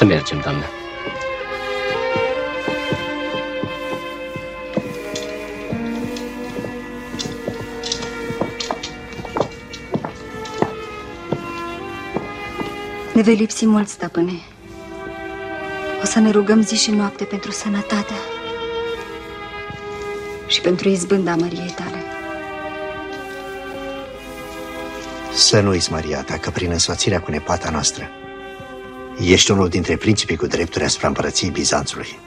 Să mergem, doamnă. Ne vei lipsi mult, stăpâne. O să ne rugăm zi și noapte pentru sănătatea și pentru izbânda măriei tale. Să nu uiți, Maria ta, că prin însoțirea cu nepata noastră ești unul dintre principii cu drepturi asupra împărăției Bizanțului.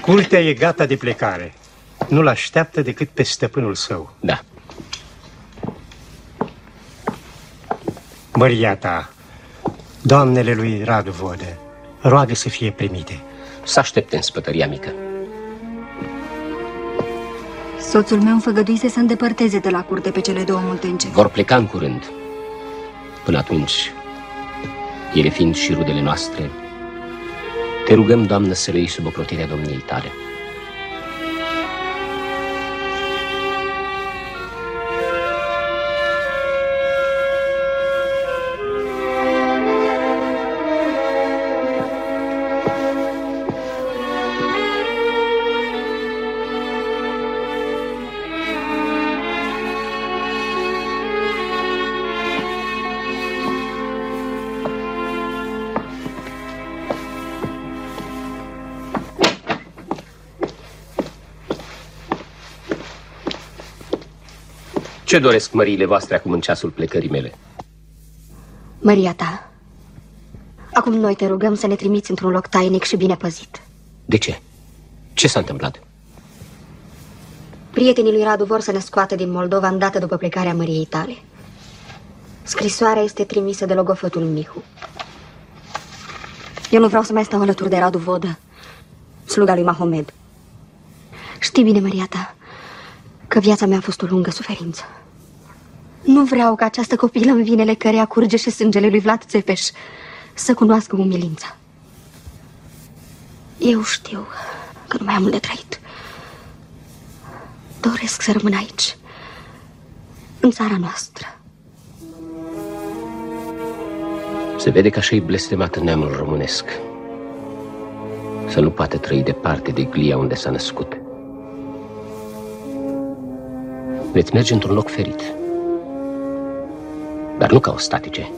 Curtea e gata de plecare. Nu-l așteaptă decât pe stăpânul său. Da. Măria ta, doamnele lui Radu Vodă, roagă să fie primite. Să aștepte în spătăria mică. Soțul meu înfăgăduise să îndepărteze de la curte pe cele două multence. Vor pleca în curând. Până atunci, ele fiind și rudele noastre, te rugăm, Doamnă, să le iei sub ocrotirea Domniei tale. Ce doresc măriile voastre acum în ceasul plecării mele? Maria ta, acum noi te rugăm să ne trimiți într-un loc tainic și bine păzit. De ce? Ce s-a întâmplat? Prietenii lui Radu vor să ne scoată din Moldova îndată după plecarea Măriei tale. Scrisoarea este trimisă de logofătul Mihu. Eu nu vreau să mai stau alături de Radu Vodă, sluga lui Mahomed. Știi bine, Maria ta, că viața mea a fost o lungă suferință. Nu vreau ca această copilă în vinele căreia curge și sângele lui Vlad Țepeș să cunoască umilința. Eu știu că nu mai am unde trăit. Doresc să rămân aici, în țara noastră. Se vede că așa e blestemat neamul românesc. Să nu poate trăi departe de glia unde s-a născut. Veți merge într-un loc ferit. Dar nu ca ostatice,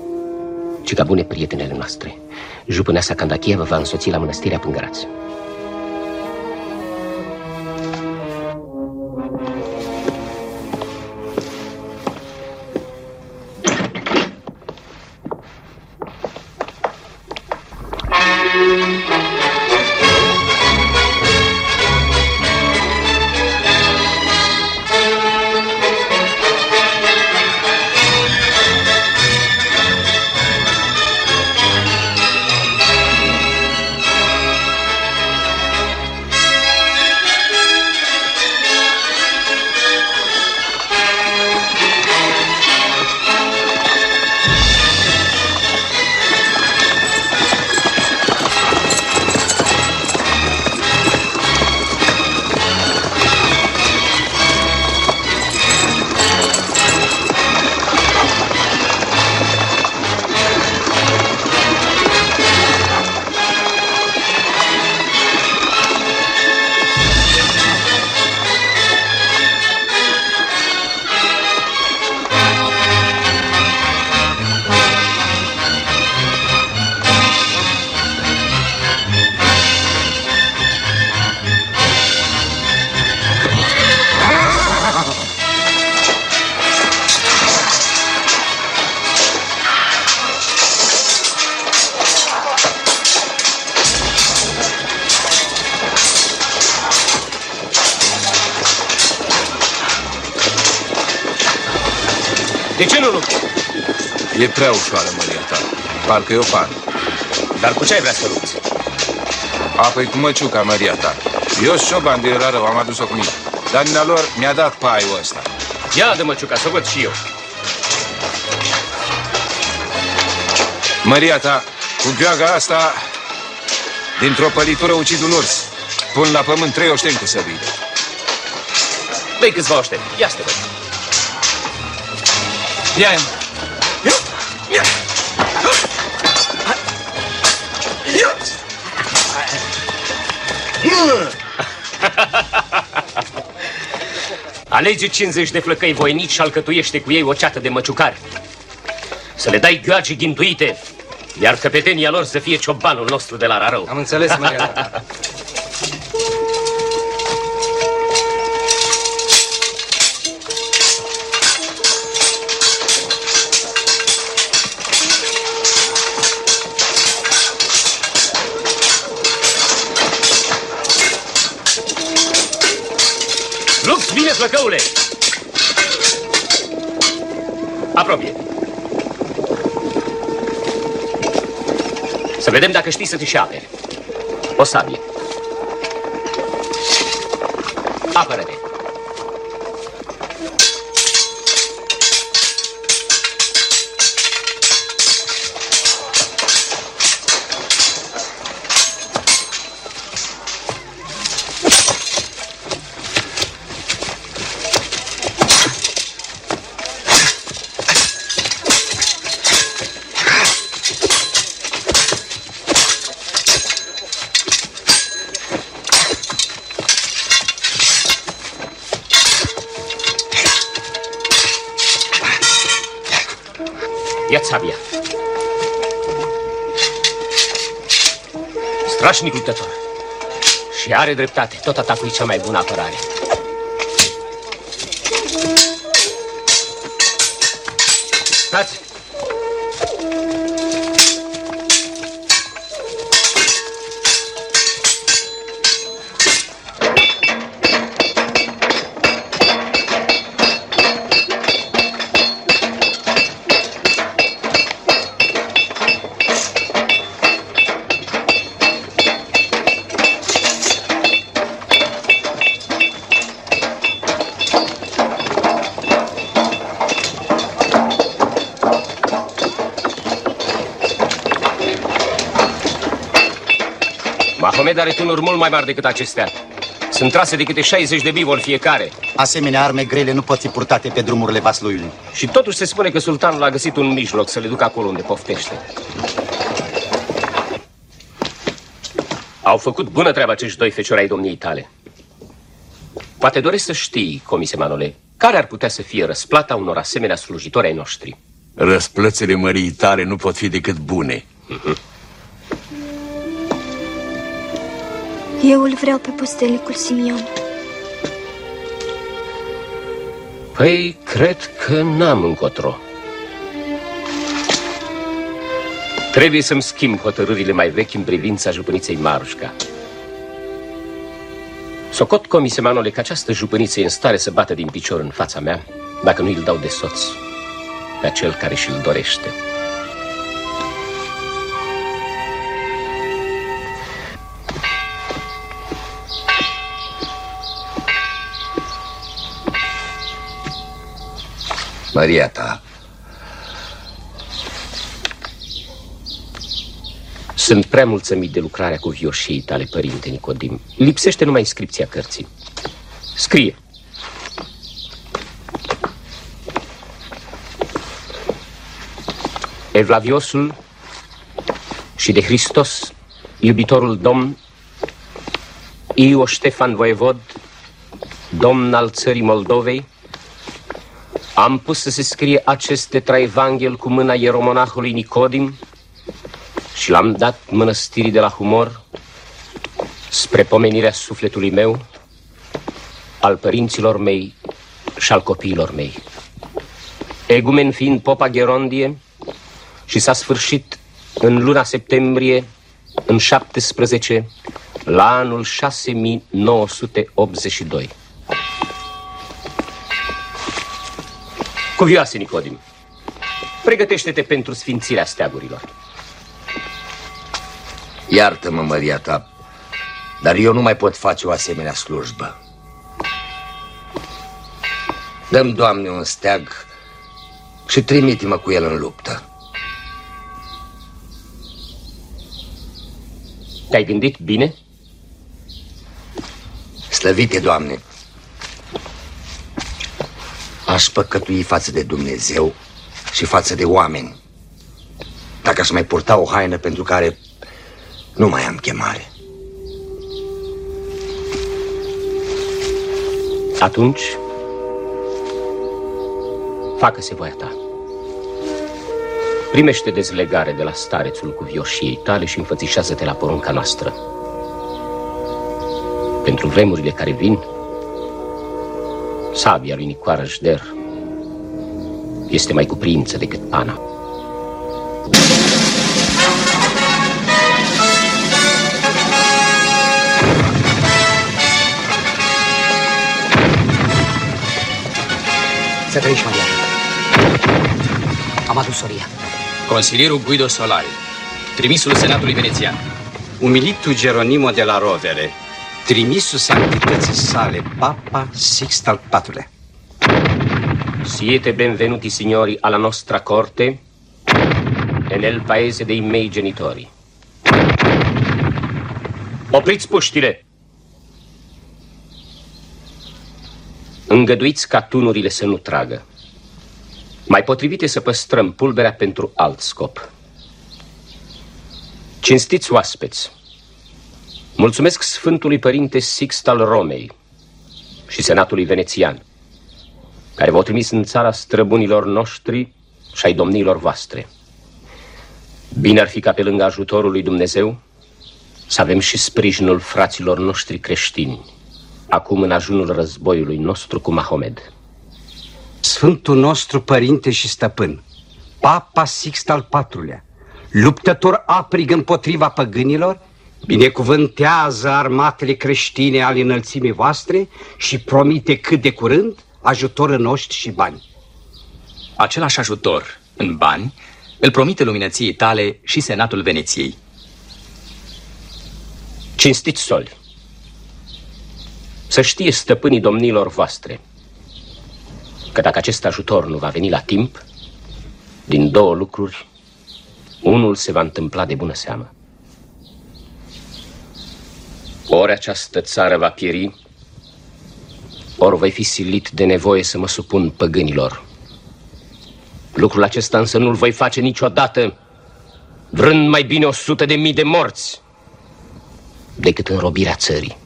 ci ca bune prietenele noastre. Jupâneasa Candachieva va însoți la mănăstirea Pângărați. Parcă e o pană. Dar cu ce ai vrea să lupți? Apoi cu măciuca, Maria ta. Eu sunt șoban de la rău, am adus-o cu mine. Dar din lor mi-a dat paiul ăsta. Ia de măciuca, să văd și eu. Maria ta, cu gheoaga asta, dintr-o pălitură ucid un urs. Pun la pământ trei oșteni cu săbile. Dă-i câțiva oșteni. Ia să te văd. Ia Alege 50 de flăcăi voinici și alcătuiește cu ei o ceată de măciucari. Să le dai gheoage ghintuite, iar căpetenia lor să fie ciobanul nostru de la Rarău. Am înțeles, Maria. Lupți bine, flăcăule! Apropie. Să vedem dacă știi să te și aperi. O sabie. Apără-te. Ia-ți sabia. Strașnic luptător. Și are dreptate. Tot atacul e cea mai bună apărare. Mahomed are tunuri mult mai mari decât acestea. Sunt trase de câte 60 de bivoli fiecare. Asemenea arme grele nu pot fi purtate pe drumurile vasluiului. Și totuși se spune că sultanul a găsit un mijloc să le ducă acolo unde poftește. Au făcut bună treabă acești doi feciori ai domniei tale. Poate doresc să știi, comise Manole, care ar putea să fie răsplata unor asemenea slujitori ai noștri. Răsplățile mării tale nu pot fi decât bune. Eu îl vreau pe pustelnicul Simion. Păi, cred că n-am încotro. Trebuie să-mi schimb hotărârile mai vechi în privința jupâniței Marușca. Socot comise Manole că această jupâniță e în stare să bată din picior în fața mea, dacă nu îl dau de soț pe acel care și-l dorește. Maria ta. Sunt prea mulțumit de lucrarea cu vioșii tale, părinte Nicodim. Lipsește numai inscripția cărții. Scrie. Evlaviosul și de Hristos, iubitorul Domn, Io Ștefan Voievod, domn al țării Moldovei, am pus să se scrie aceste traivanghel cu mâna ieromonahului Nicodim și l-am dat mănăstirii de la Humor spre pomenirea sufletului meu, al părinților mei și al copiilor mei. Egumen fiind popa Gerondie și s-a sfârșit în luna septembrie, în 17, la anul 6982. Cuvioase, Nicodim, pregătește-te pentru sfințirea steagurilor. Iartă-mă, Maria ta, dar eu nu mai pot face o asemenea slujbă. Dăm, Doamne, un steag și trimite-mă cu el în luptă. Te-ai gândit bine? Slăvite, Doamne, aș păcătui față de Dumnezeu și față de oameni. Dacă aș mai purta o haină pentru care nu mai am chemare. Atunci, facă-se voia ta. Primește dezlegare de la starețul cu vioșiei tale și înfățișează-te la porunca noastră. Pentru vremurile care vin, sabia lui Nicoară Jder este mai cuprință decât Ana. Să trăiești, Maria. Am adus soria. Consilierul Guido Solari, trimisul Senatului Venețian. Umilitul Geronimo de la Rovere, trimisul sanctității sale, Papa Sixt al IV-lea. Siete benvenuti, signori, alla nostra corte e nel paese dei miei genitori. Opriți puștile! Îngăduiți ca tunurile să nu tragă. Mai potrivit e să păstrăm pulberea pentru alt scop. Cinstiți oaspeți! Mulțumesc Sfântului Părinte Sixt al Romei și Senatului Venețian, care v-au trimis în țara străbunilor noștri și ai domnilor voastre. Bine ar fi ca pe lângă ajutorul lui Dumnezeu să avem și sprijinul fraților noștri creștini, acum în ajunul războiului nostru cu Mahomed. Sfântul nostru Părinte și Stăpân, Papa Sixt al IV-lea, luptător aprig împotriva păgânilor, binecuvântează armatele creștine ale înălțimii voastre și promite cât de curând ajutor în oști și bani. Același ajutor, în bani, îl promite luminăției tale și Senatul Veneției. Cinstiți soli, să știe stăpânii domnilor voastre că dacă acest ajutor nu va veni la timp, din două lucruri, unul se va întâmpla de bună seamă. Ori această țară va pieri, ori voi fi silit de nevoie să mă supun păgânilor. Lucrul acesta însă nu-l voi face niciodată, vrând mai bine o sută de mii de morți decât înrobirea țării.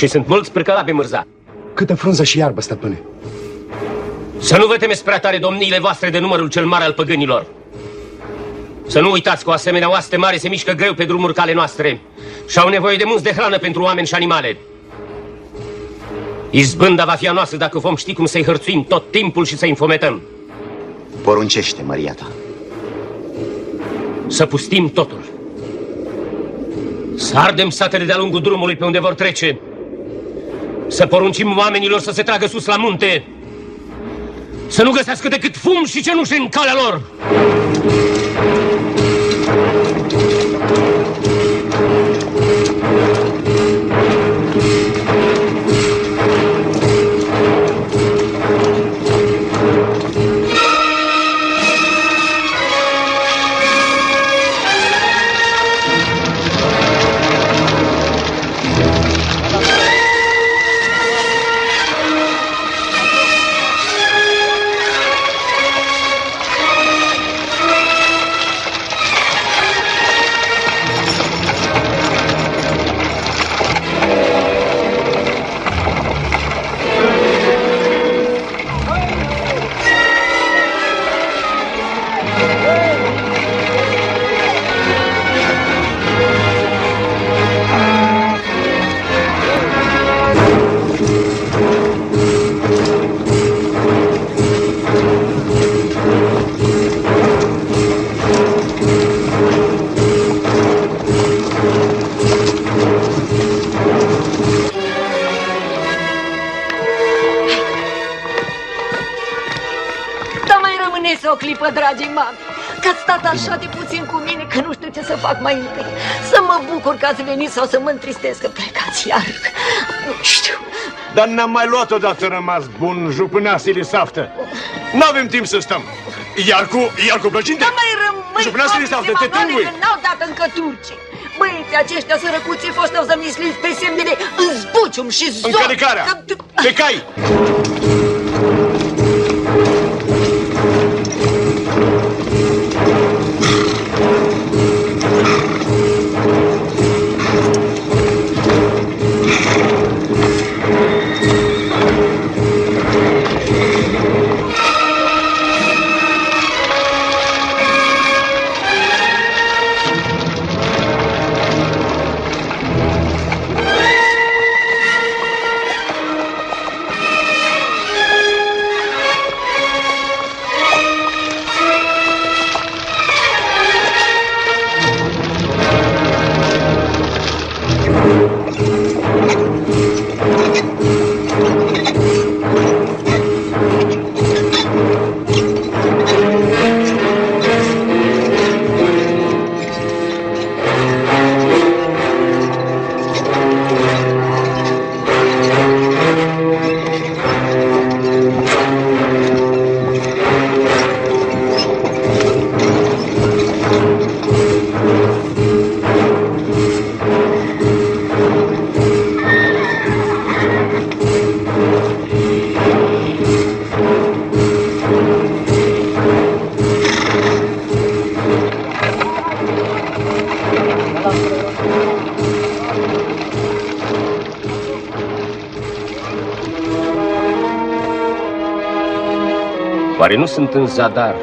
Și sunt mulți pricălapi, mârza. Câtă frunză și iarbă, stăpâne. Să nu vă temeți prea tare domniile voastre de numărul cel mare al păgânilor. Să nu uitați că o asemenea oaste mare se mișcă greu pe drumuri cale noastre și au nevoie de munți de hrană pentru oameni și animale. Izbânda va fi a noastră dacă vom ști cum să-i hărțuim tot timpul și să-i înfometăm. Poruncește, Maria ta. Să pustim totul. Să ardem satele de-a lungul drumului pe unde vor trece. Să poruncim oamenilor să se tragă sus la munte. Să nu găsească decât fum și cenușe în calea lor. Venit sau să mă întristez că plecați iar. Nu știu. Dar n-am mai luat odată rămas bun jupâneasile saftă. N-avem timp să stăm. Iar cu, iar cu plăcinte. Dar mai rămâi Jupâneasile saftă, te tângui. că n-au dat încă turci. Băieții aceștia sărăcuții fosteau să misliți pe semne de îzbucium și zor. Încălecarea. Pe cai. Oare nu sunt în zadar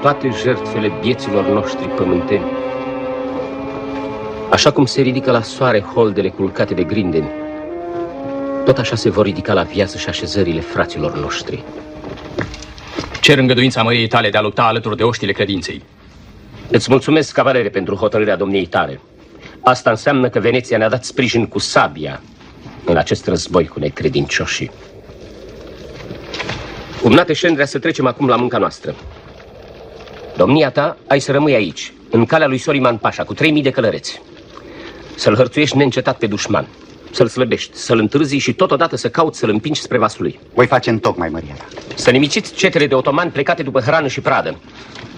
toate jertfele vieților noștri pământeni? Așa cum se ridică la soare holdele culcate de grindeni, tot așa se vor ridica la viață și așezările fraților noștri. Cer îngăduința măriei tale de a lupta alături de oștile credinței. Îți mulțumesc, cavalere, pentru hotărârea domniei tale. Asta înseamnă că Veneția ne-a dat sprijin cu sabia în acest război cu necredincioșii. Cumnate Șendrea, să trecem acum la munca noastră. Domnia ta, ai să rămâi aici, în calea lui Soliman Pașa, cu 3000 de călăreți. Să-l hărțuiești neîncetat pe dușman, să-l slăbești, să-l întârzi și totodată să cauți să-l împingi spre vasul lui. Voi face în tocmai, Maria ta. Să nimiciți cetele de otomani plecate după hrană și pradă.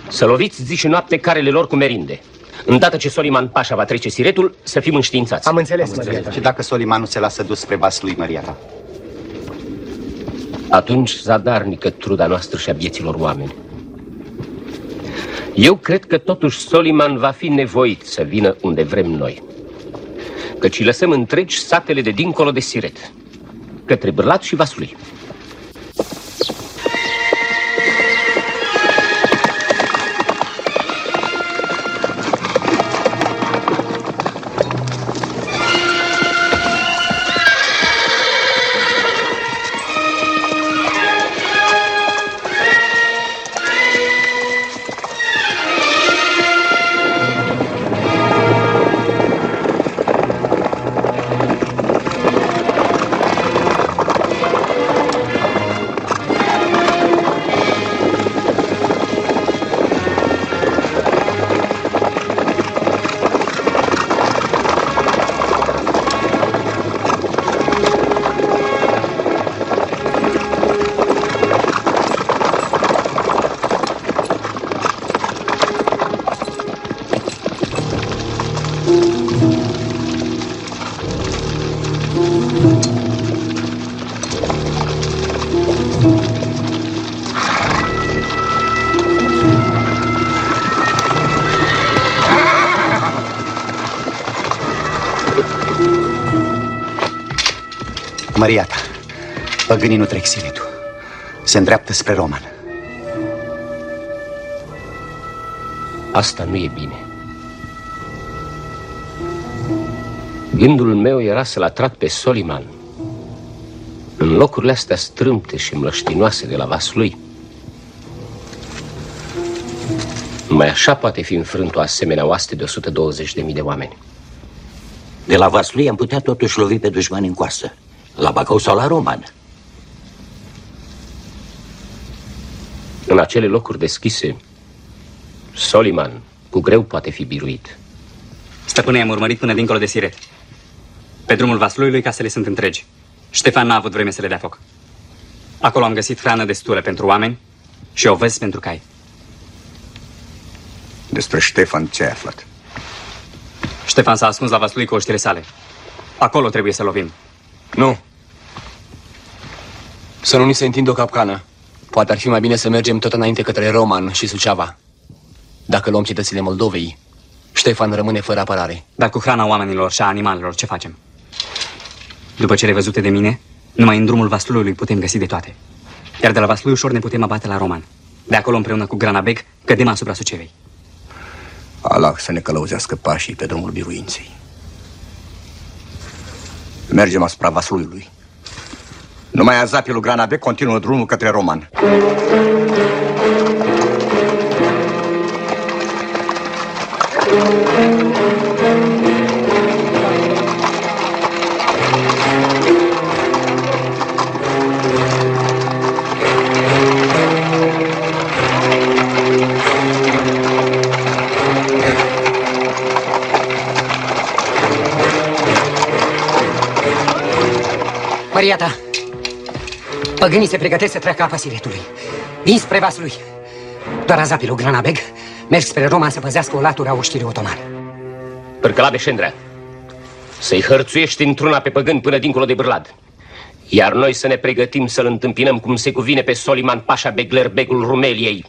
Să loviți zi și noapte carele lor cu merinde. Îndată ce Soliman Pașa va trece siretul, să fim înștiințați. Am înțeles, Am înțeles. Și dacă Soliman nu se lasă dus spre vasul lui, Maria ta? Atunci zadarnică truda noastră și a vieților oameni. Eu cred că totuși Soliman va fi nevoit să vină unde vrem noi. Căci lăsăm întregi satele de dincolo de Siret, către Bârlat și Vasului. Maria ta, păgânii nu trec siretul. Se îndreaptă spre Roman. Asta nu e bine. Gândul meu era să-l atrag pe Soliman în locurile astea strâmte și mlăștinoase de la Vaslui. Mai așa poate fi înfrânt o asemenea oaste de 120.000 de oameni. De la Vaslui am putea totuși lovi pe dușmani în coasă. La Bacău sau la Roman. În acele locuri deschise, Soliman cu greu poate fi biruit. Stăpâne, am urmărit până dincolo de Siret. Pe drumul vasluiului casele sunt întregi. Ștefan n-a avut vreme să le dea foc. Acolo am găsit hrană destulă pentru oameni și o văz pentru cai. Despre Ștefan ce ai aflat? Ștefan s-a ascuns la vaslui cu oștile sale. Acolo trebuie să lovim. Nu. Să nu ni se întindă o capcană. Poate ar fi mai bine să mergem tot înainte către Roman și Suceava. Dacă luăm cetățile Moldovei, Ștefan rămâne fără apărare. Dar cu hrana oamenilor și a animalelor, ce facem? După cele văzute de mine, numai în drumul Vaslului putem găsi de toate. Iar de la Vaslui ușor ne putem abate la Roman. De acolo, împreună cu Granabeg, cădem asupra Sucevei. Allah să ne călăuzească pașii pe drumul biruinței. Mergem asupra Vasluiului. Numai Azapilul Granabec continuă drumul către Roman. Maria păgânii se pregătesc să treacă apa Siretului, dinspre vasului. Doar Azapilul Granabeg merg spre Roma să păzească o latură a oștirii otomane. Părcălabe Șendrea, să-i hărțuiești într-una pe păgân până dincolo de Bârlad. Iar noi să ne pregătim să-l întâmpinăm cum se cuvine pe Soliman Pașa Begler, begul Rumeliei.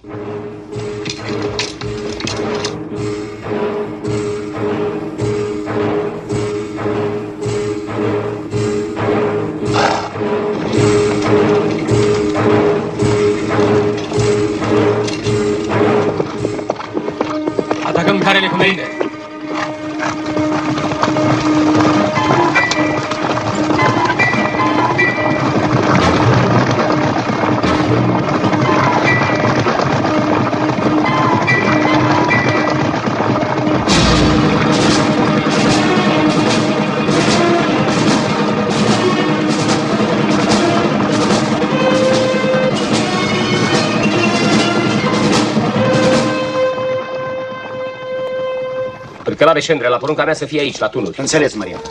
Cârcălare Șendre, la porunca mea să fie aici, la tunuri. Înțeles, Maria.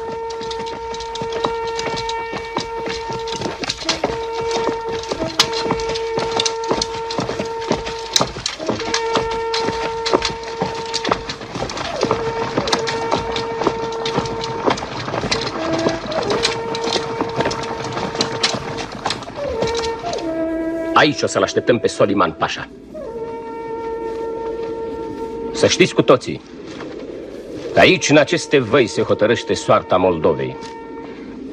Aici o să-l așteptăm pe Soliman Pașa. Să știți cu toții, că aici, în aceste văi, se hotărăște soarta Moldovei.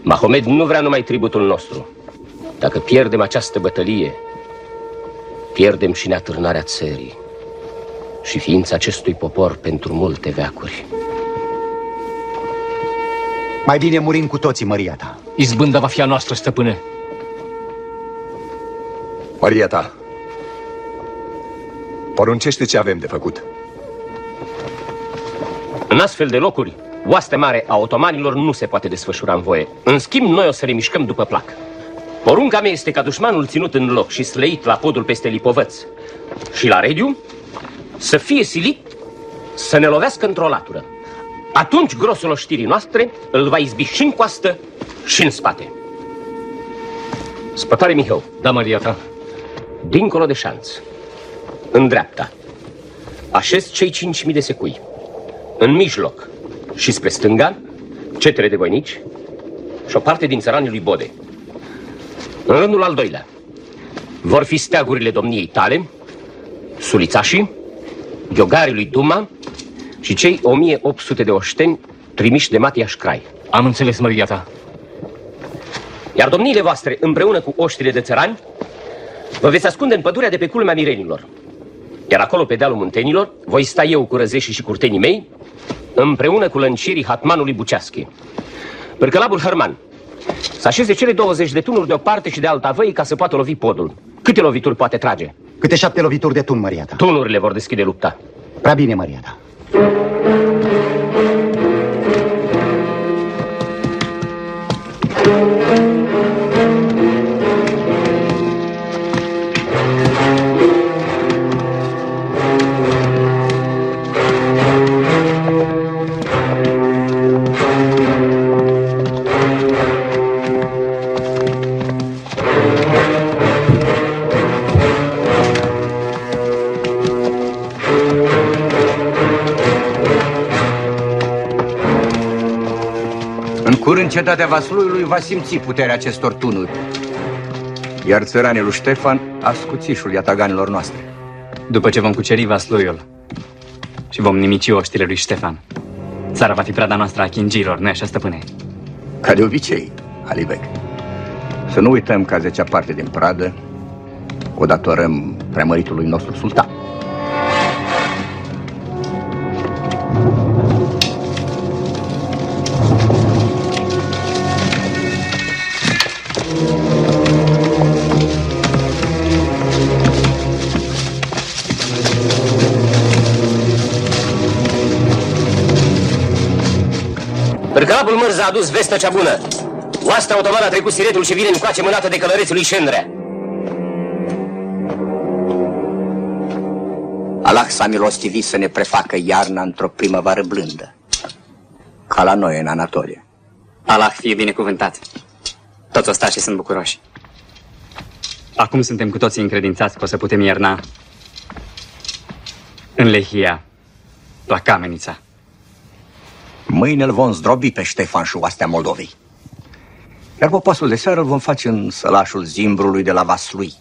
Mahomed nu vrea numai tributul nostru. Dacă pierdem această bătălie, pierdem și neatârnarea țării și ființa acestui popor pentru multe veacuri. Mai bine murim cu toții, Maria ta. Izbânda va fi a noastră, stăpâne. Maria ta, poruncește ce avem de făcut. În astfel de locuri, oaste mare a otomanilor nu se poate desfășura în voie. În schimb, noi o să ne mișcăm după plac. Porunca mea este ca dușmanul ținut în loc și slăit la podul peste Lipovăț și la Rediu să fie silit să ne lovească într-o latură. Atunci grosul oștirii noastre îl va izbi și în coastă și în spate. Spătare Mihău. Da, Maria ta. Dincolo de șanț, în dreapta, așez cei 5.000 de secui. În mijloc și spre stânga, cetele de voinici și o parte din țăranii lui Bode. În rândul al doilea, vor fi steagurile domniei tale, sulițașii, ghiogarii lui Duma și cei 1800 de oșteni trimiși de Matiaș Șcrai. Am înțeles, Maria ta. Iar domniile voastre, împreună cu oștile de țărani, vă veți ascunde în pădurea de pe culmea Mirenilor. Iar acolo, pe dealul muntenilor, voi sta eu cu răzeșii și curtenii mei, împreună cu lăncirii hatmanului Buceaschi. Părcălabul Herman, să așeze cele 20 de tunuri de o parte și de alta văi ca să poată lovi podul. Câte lovituri poate trage? Câte șapte lovituri de tun, Maria ta. Tunurile vor deschide lupta. Prea bine, Maria ta. Cetatea Vasluiului va simți puterea acestor tunuri. Iar țăranii lui Ștefan ascuțișul iataganilor noastre. După ce vom cuceri Vasluiul și vom nimici oștile lui Ștefan, țara va fi prada noastră a chingilor, nu așa, stăpâne? Ca de obicei, Alibek. Să nu uităm că a zecea parte din pradă o datorăm preamăritului nostru sultan. Adus vestea cea bună. Oastea otomană a trecut siretul și vine încoace mânată de călărețul lui Șendrea. Allah s-a milostivit să ne prefacă iarna într-o primăvară blândă. Ca la noi în Anatolia. Allah fie binecuvântat. Toți ostașii sunt bucuroși. Acum suntem cu toții încredințați că o să putem ierna în Lehia, la Camenița. Mâine îl vom zdrobi pe Ștefan și oastea Moldovei. Iar poposul de seară îl vom face în sălașul zimbrului de la Vaslui.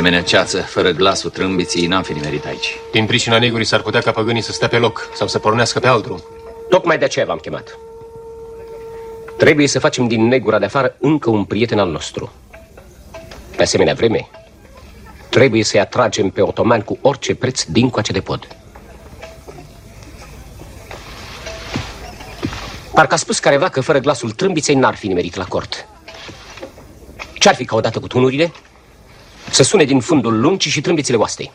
Asemenea ceață, fără glasul trâmbiții, n-am fi nimerit aici. Din pricina negurii s-ar putea ca păgânii să stea pe loc sau să pornească pe alt drum. Tocmai de aceea v-am chemat. Trebuie să facem din negura de afară încă un prieten al nostru. Pe asemenea vreme, trebuie să-i atragem pe otomani cu orice preț din coace de pod. Parcă a spus careva că fără glasul trâmbiței n-ar fi nimerit la cort. Ce-ar fi ca odată cu tunurile? Să sune din fundul luncii și trâmbițele oastei.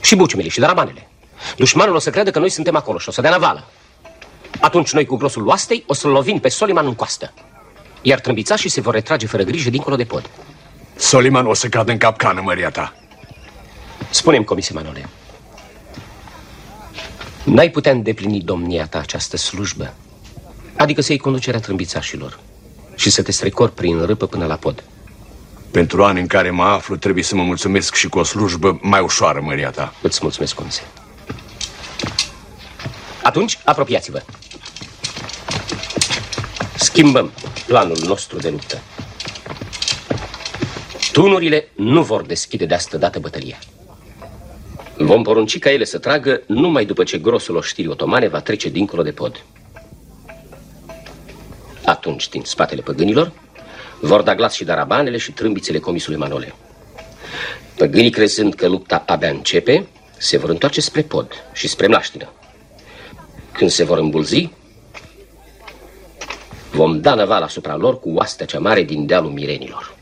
Și buciumele și darabanele. Dușmanul o să creadă că noi suntem acolo și o să dea navală. Atunci noi cu grosul oastei o să-l lovim pe Soliman în coastă. Iar trâmbițașii se vor retrage fără grijă dincolo de pod. Soliman o să cadă în capcană, măria ta. Spune-mi, comise Manole, n-ai putea îndeplini domnia ta această slujbă? Adică să iei conducerea trâmbițașilor și să te strecori prin râpă până la pod. Pentru ani în care mă aflu, trebuie să mă mulțumesc și cu o slujbă mai ușoară, măria ta. Îți mulțumesc, comise. Atunci, apropiați-vă. Schimbăm planul nostru de luptă. Tunurile nu vor deschide de astă dată bătălia. Vom porunci ca ele să tragă numai după ce grosul oștirii otomane va trece dincolo de pod. Atunci, din spatele păgânilor, vor da glas și darabanele și trâmbițele comisului Manole. Păgânii, crezând că lupta abia începe, se vor întoarce spre pod și spre mlaștină. Când se vor îmbulzi, vom da năval asupra lor cu oastea cea mare din dealul mirenilor.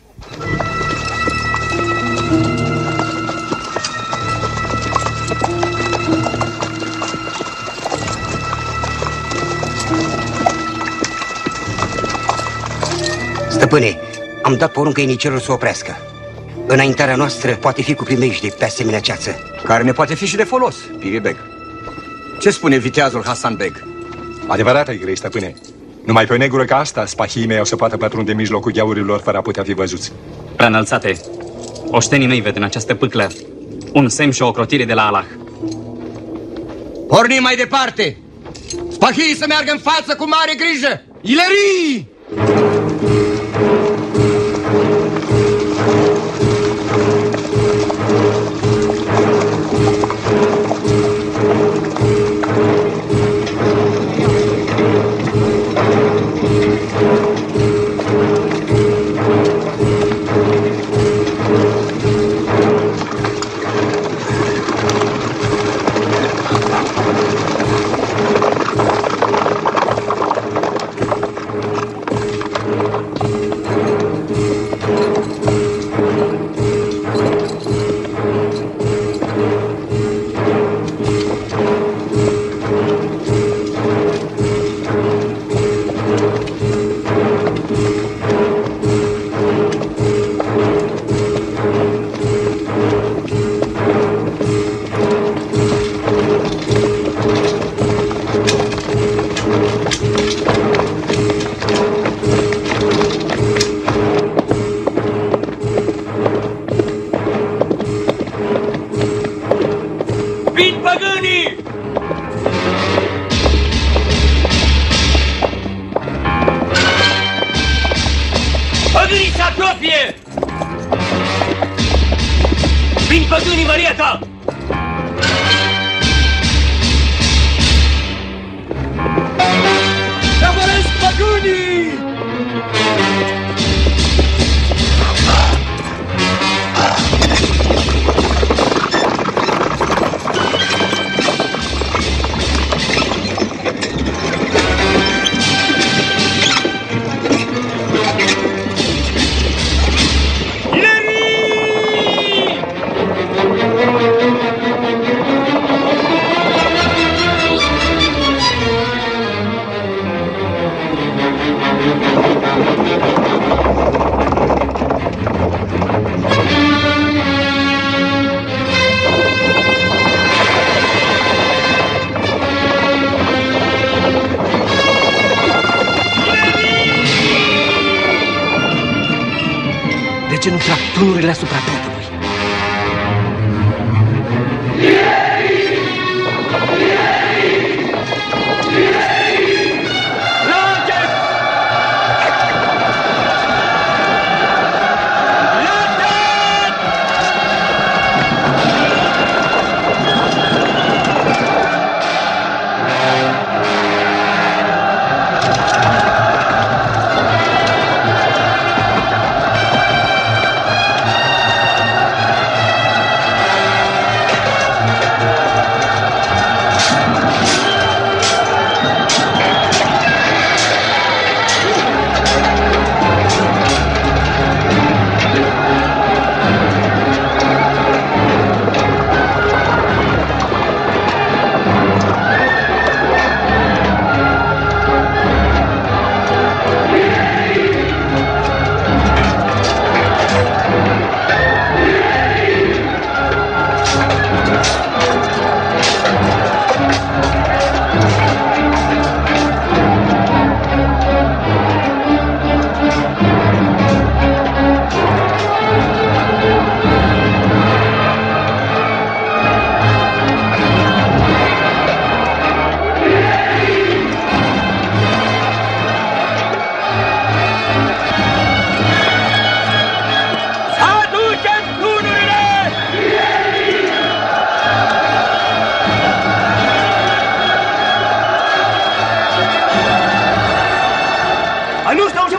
Stăpâne, am dat poruncă inicerul să oprească. Înaintarea noastră poate fi cu primejde pe asemenea ceață. Care ne poate fi și de folos, Piribeg. Ce spune viteazul Hasan Beg? Adevărat ai grei, stăpâne. Numai pe o negură ca asta, spahii mei o să poată pătrunde în mijlocul gheaurilor fără a putea fi văzuți. Prea înălțate, oștenii mei ved în această pâclă un semn și o ocrotire de la Allah. Pornim mai departe! Spahii să meargă în față cu mare grijă! Ilerii! Vin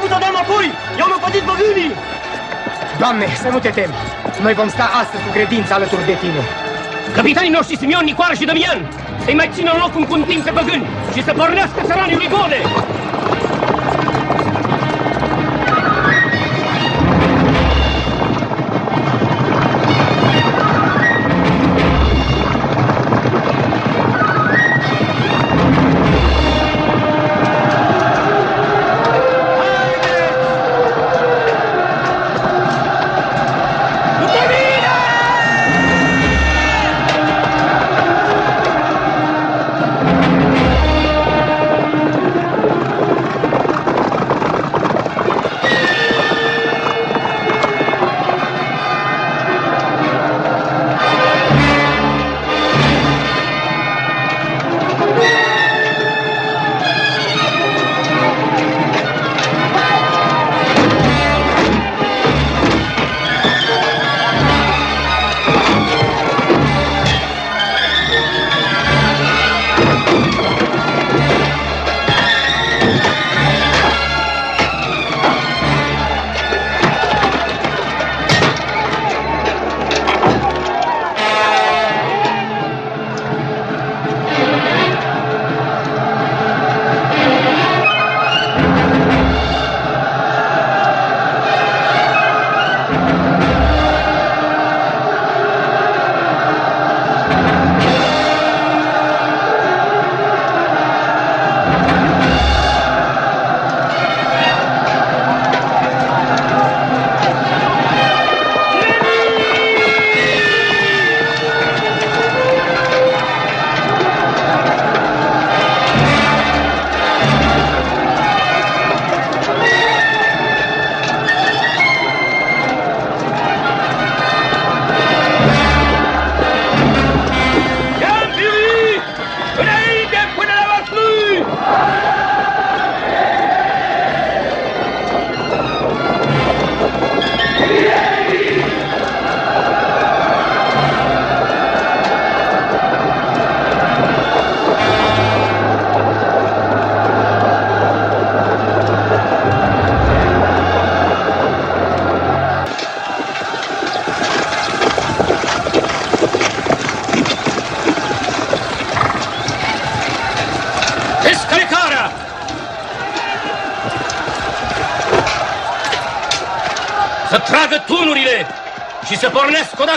noștri au început să dăm apoi! I-au năpădit băgânii! Doamne, să nu te temi! Noi vom sta astăzi cu credință alături de tine. Capitanii noștri Simion, Nicoară și Damian să-i mai țină în loc un conting pe păgâni și să pornească țăranii lui Gole!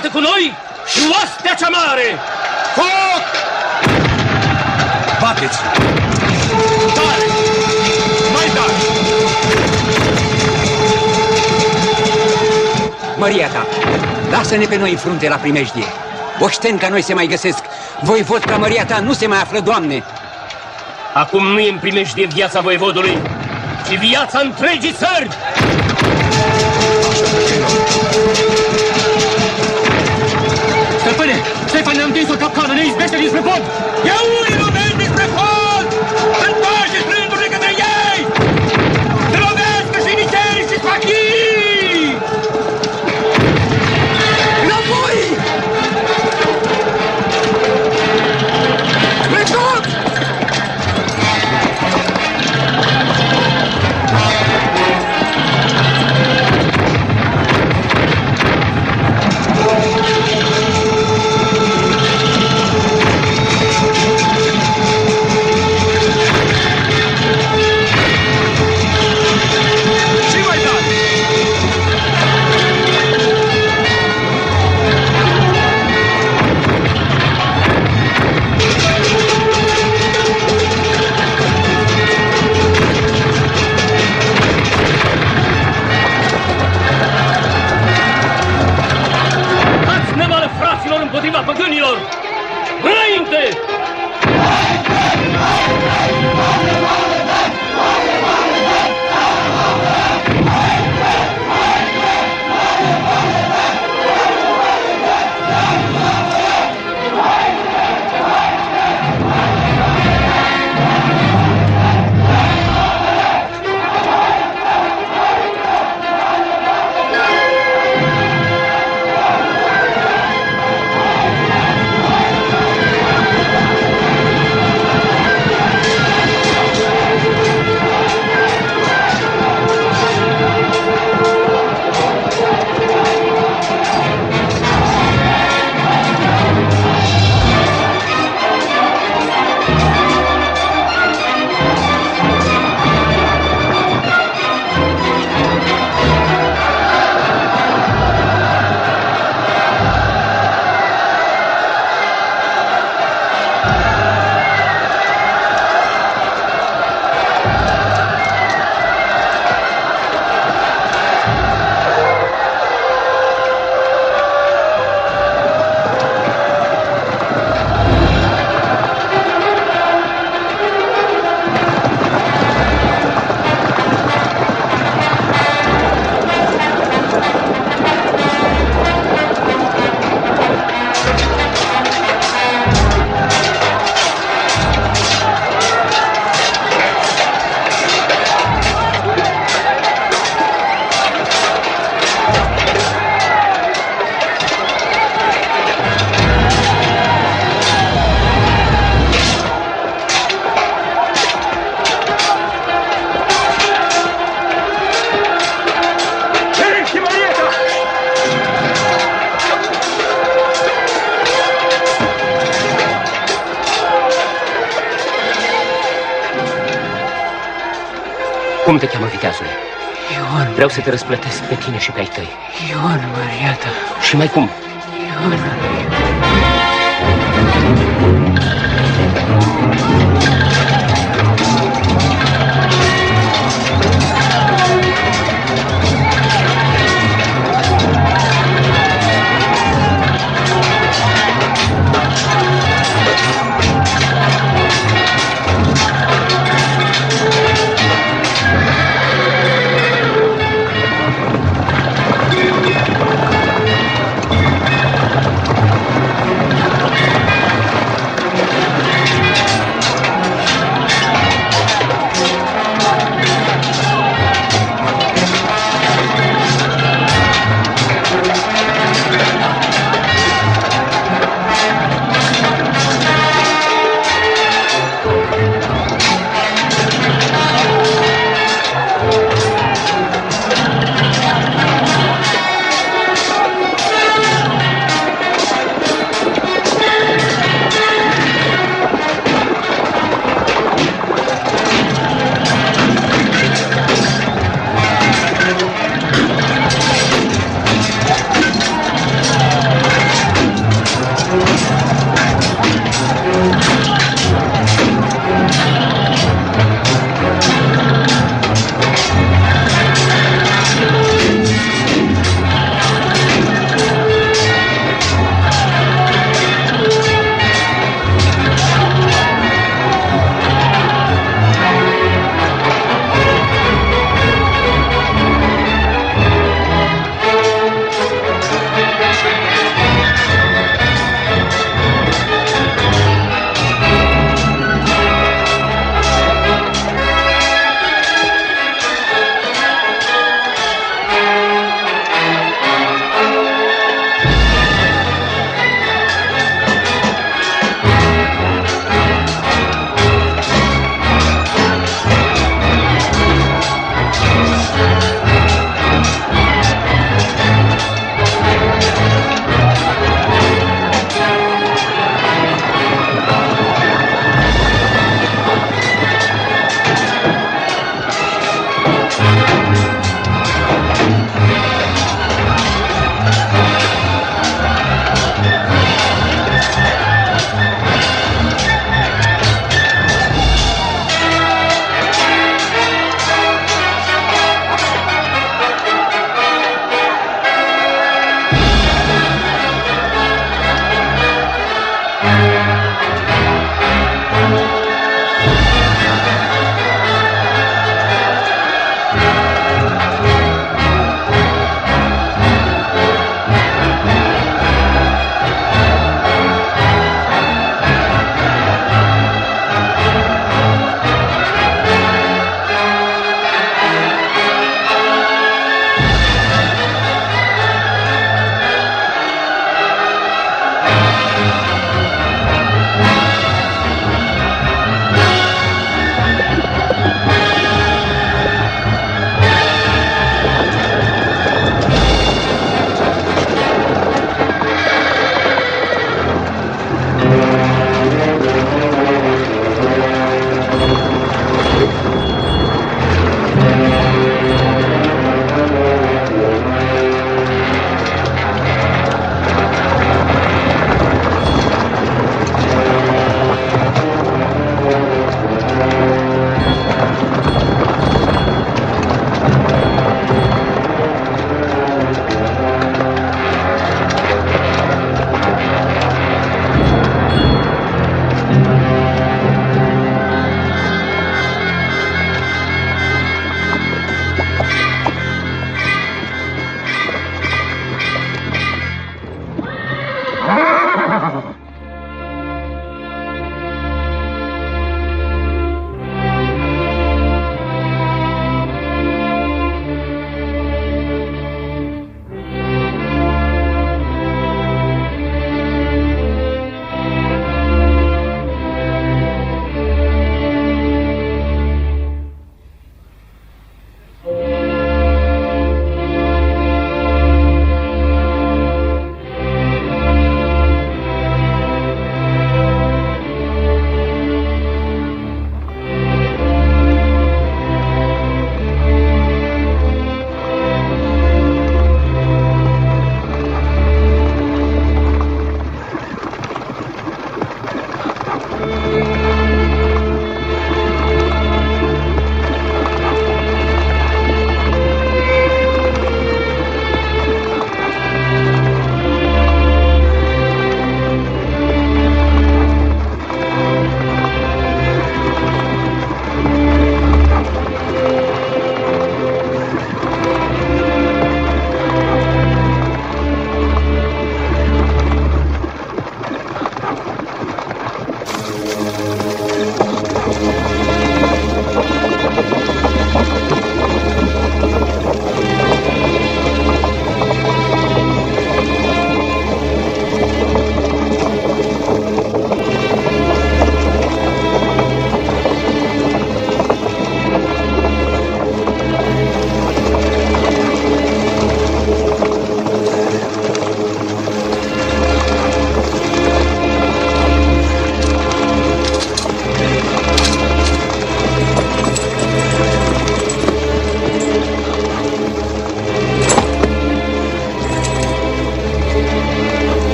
arată cu noi și oastea cea mare! Foc! Bateți! Tare! Mai tare! Maria ta, lasă-ne pe noi în frunte la primejdie. Oșteni ca noi se mai găsesc. Voi vot ca Maria ta nu se mai află, Doamne. Acum nu e în primejdie viața voivodului, ci viața întregii țări! Special is report. Yahoo! Cum te cheamă viteazule? Ion. Vreau să te răsplătesc pe tine și pe ai tăi. Ion, Mariata. Și mai cum? Ion. Ion.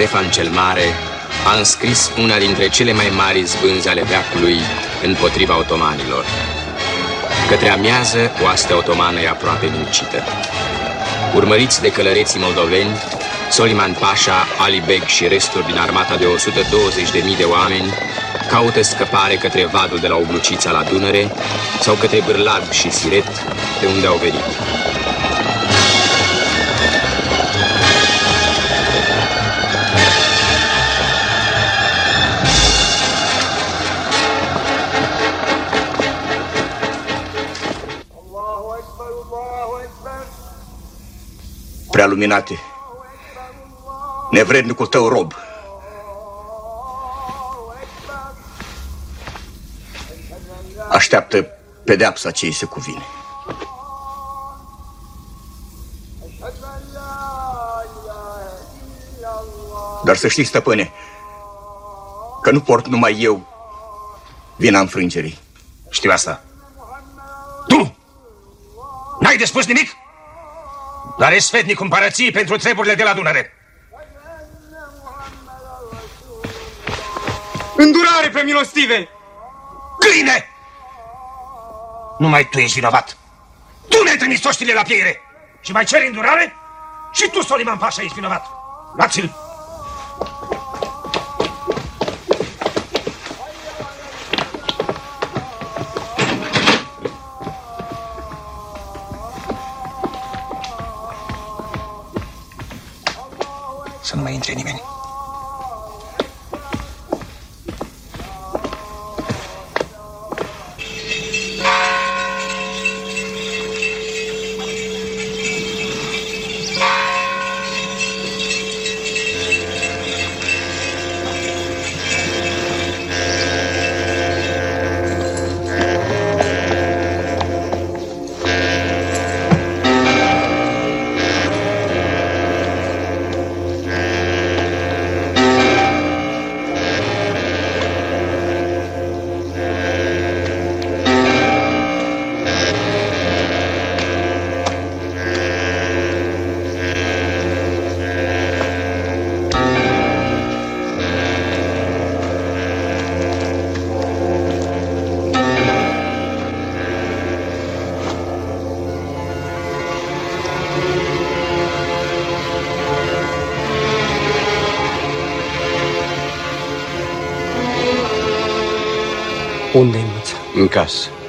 Ștefan cel Mare a înscris una dintre cele mai mari zbânzi ale veacului împotriva otomanilor. Către amiază, oastea otomană e aproape minucită. Urmăriți de călăreții moldoveni, Soliman Pașa, Ali Beg și resturi din armata de 120.000 de oameni caută scăpare către vadul de la Oblucița la Dunăre sau către Bârlad și Siret, de unde au venit. Prea luminate, nevrednicul tău rob. Așteaptă pedeapsa ce îi se cuvine. Dar să știi, stăpâne, că nu port numai eu vina înfrângerii. Știu asta. Tu! N-ai de spus nimic? Dar ești sfetnic împărăției pentru treburile de la Dunăre. Îndurare pe milostive! Câine! Numai tu ești vinovat. Tu ne-ai trimis oștile la pieire. Și mai ceri îndurare? Și tu, Soliman Pașa, ești vinovat. Luați-l! Să nu mai intre nimeni. Mâța? În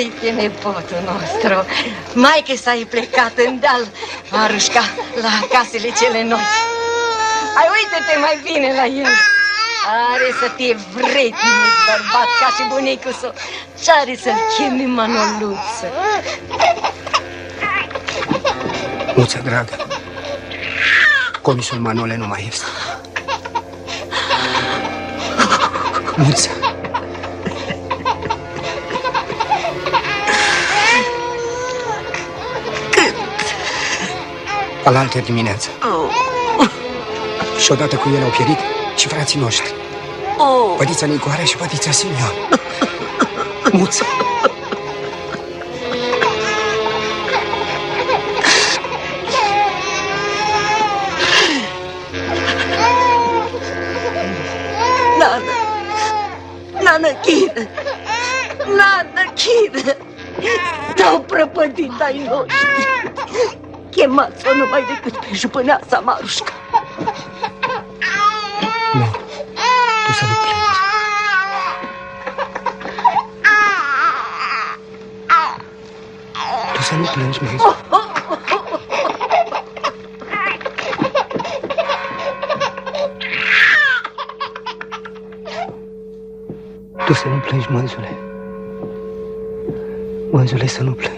uite nepotul nostru. Maică s-a plecat în deal, Marușca, la casele cele noi. Ai, uite-te mai bine la el. Are să fie vrednic bărbat ca și bunicul său. Și are să-l chemi Manoluță. Muța dragă, comisul Manole nu mai este. Muța. Alaltă dimineață. Și odată cu el au pierit și frații noștri. Oh. Pădița Nicoare și pădița Simeon. Muța. Chemați-o numai decât pe jupâneasa Marușca. Nu, tu să nu plângi. Tu să nu plângi, Maizu. Tu să nu plângi, mânzule. Mânzule, să nu plângi.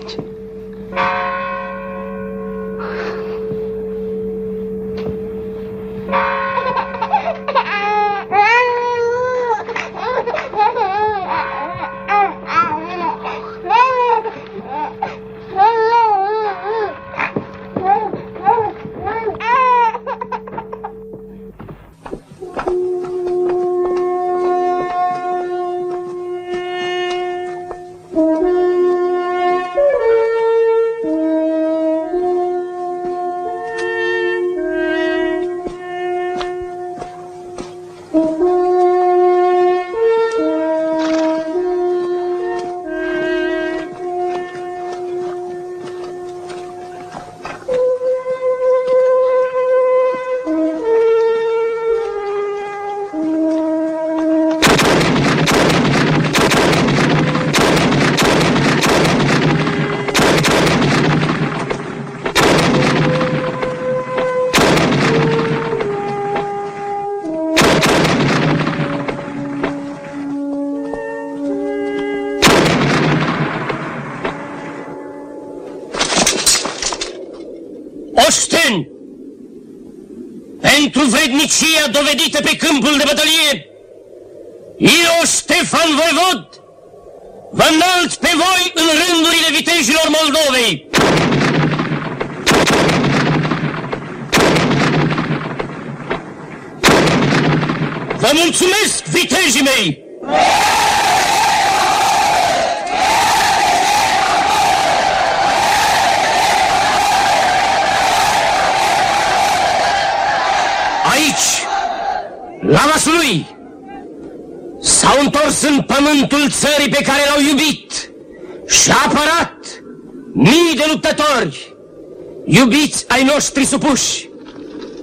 Noștri supuși,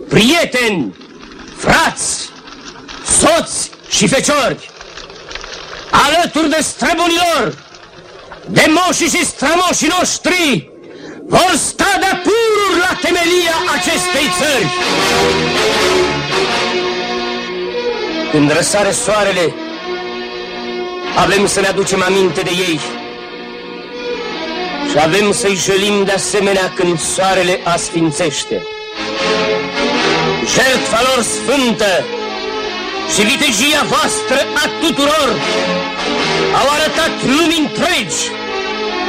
prieteni, frați, soți și feciori, alături de străbunilor, de moșii și strămoșii noștri, vor sta de pururi la temelia acestei țări. Când răsare soarele, avem să ne aducem aminte de ei. Și avem să-i jălim de asemenea când soarele asfințește. Jertfa lor sfântă și vitejia voastră a tuturor au arătat lumii întregi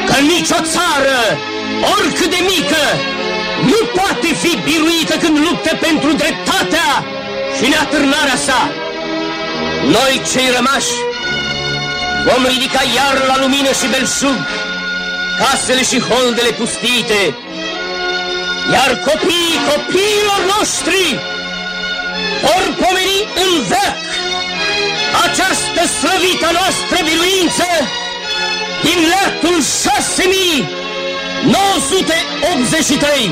că nicio țară, oricât de mică, nu poate fi biruită când luptă pentru dreptatea și neatârnarea sa. Noi, cei rămași, vom ridica iar la lumină și belșug casele și holdele pustite, iar copiii copiilor noștri vor pomeni în veac această slăvită noastră biruință din leatul 6983.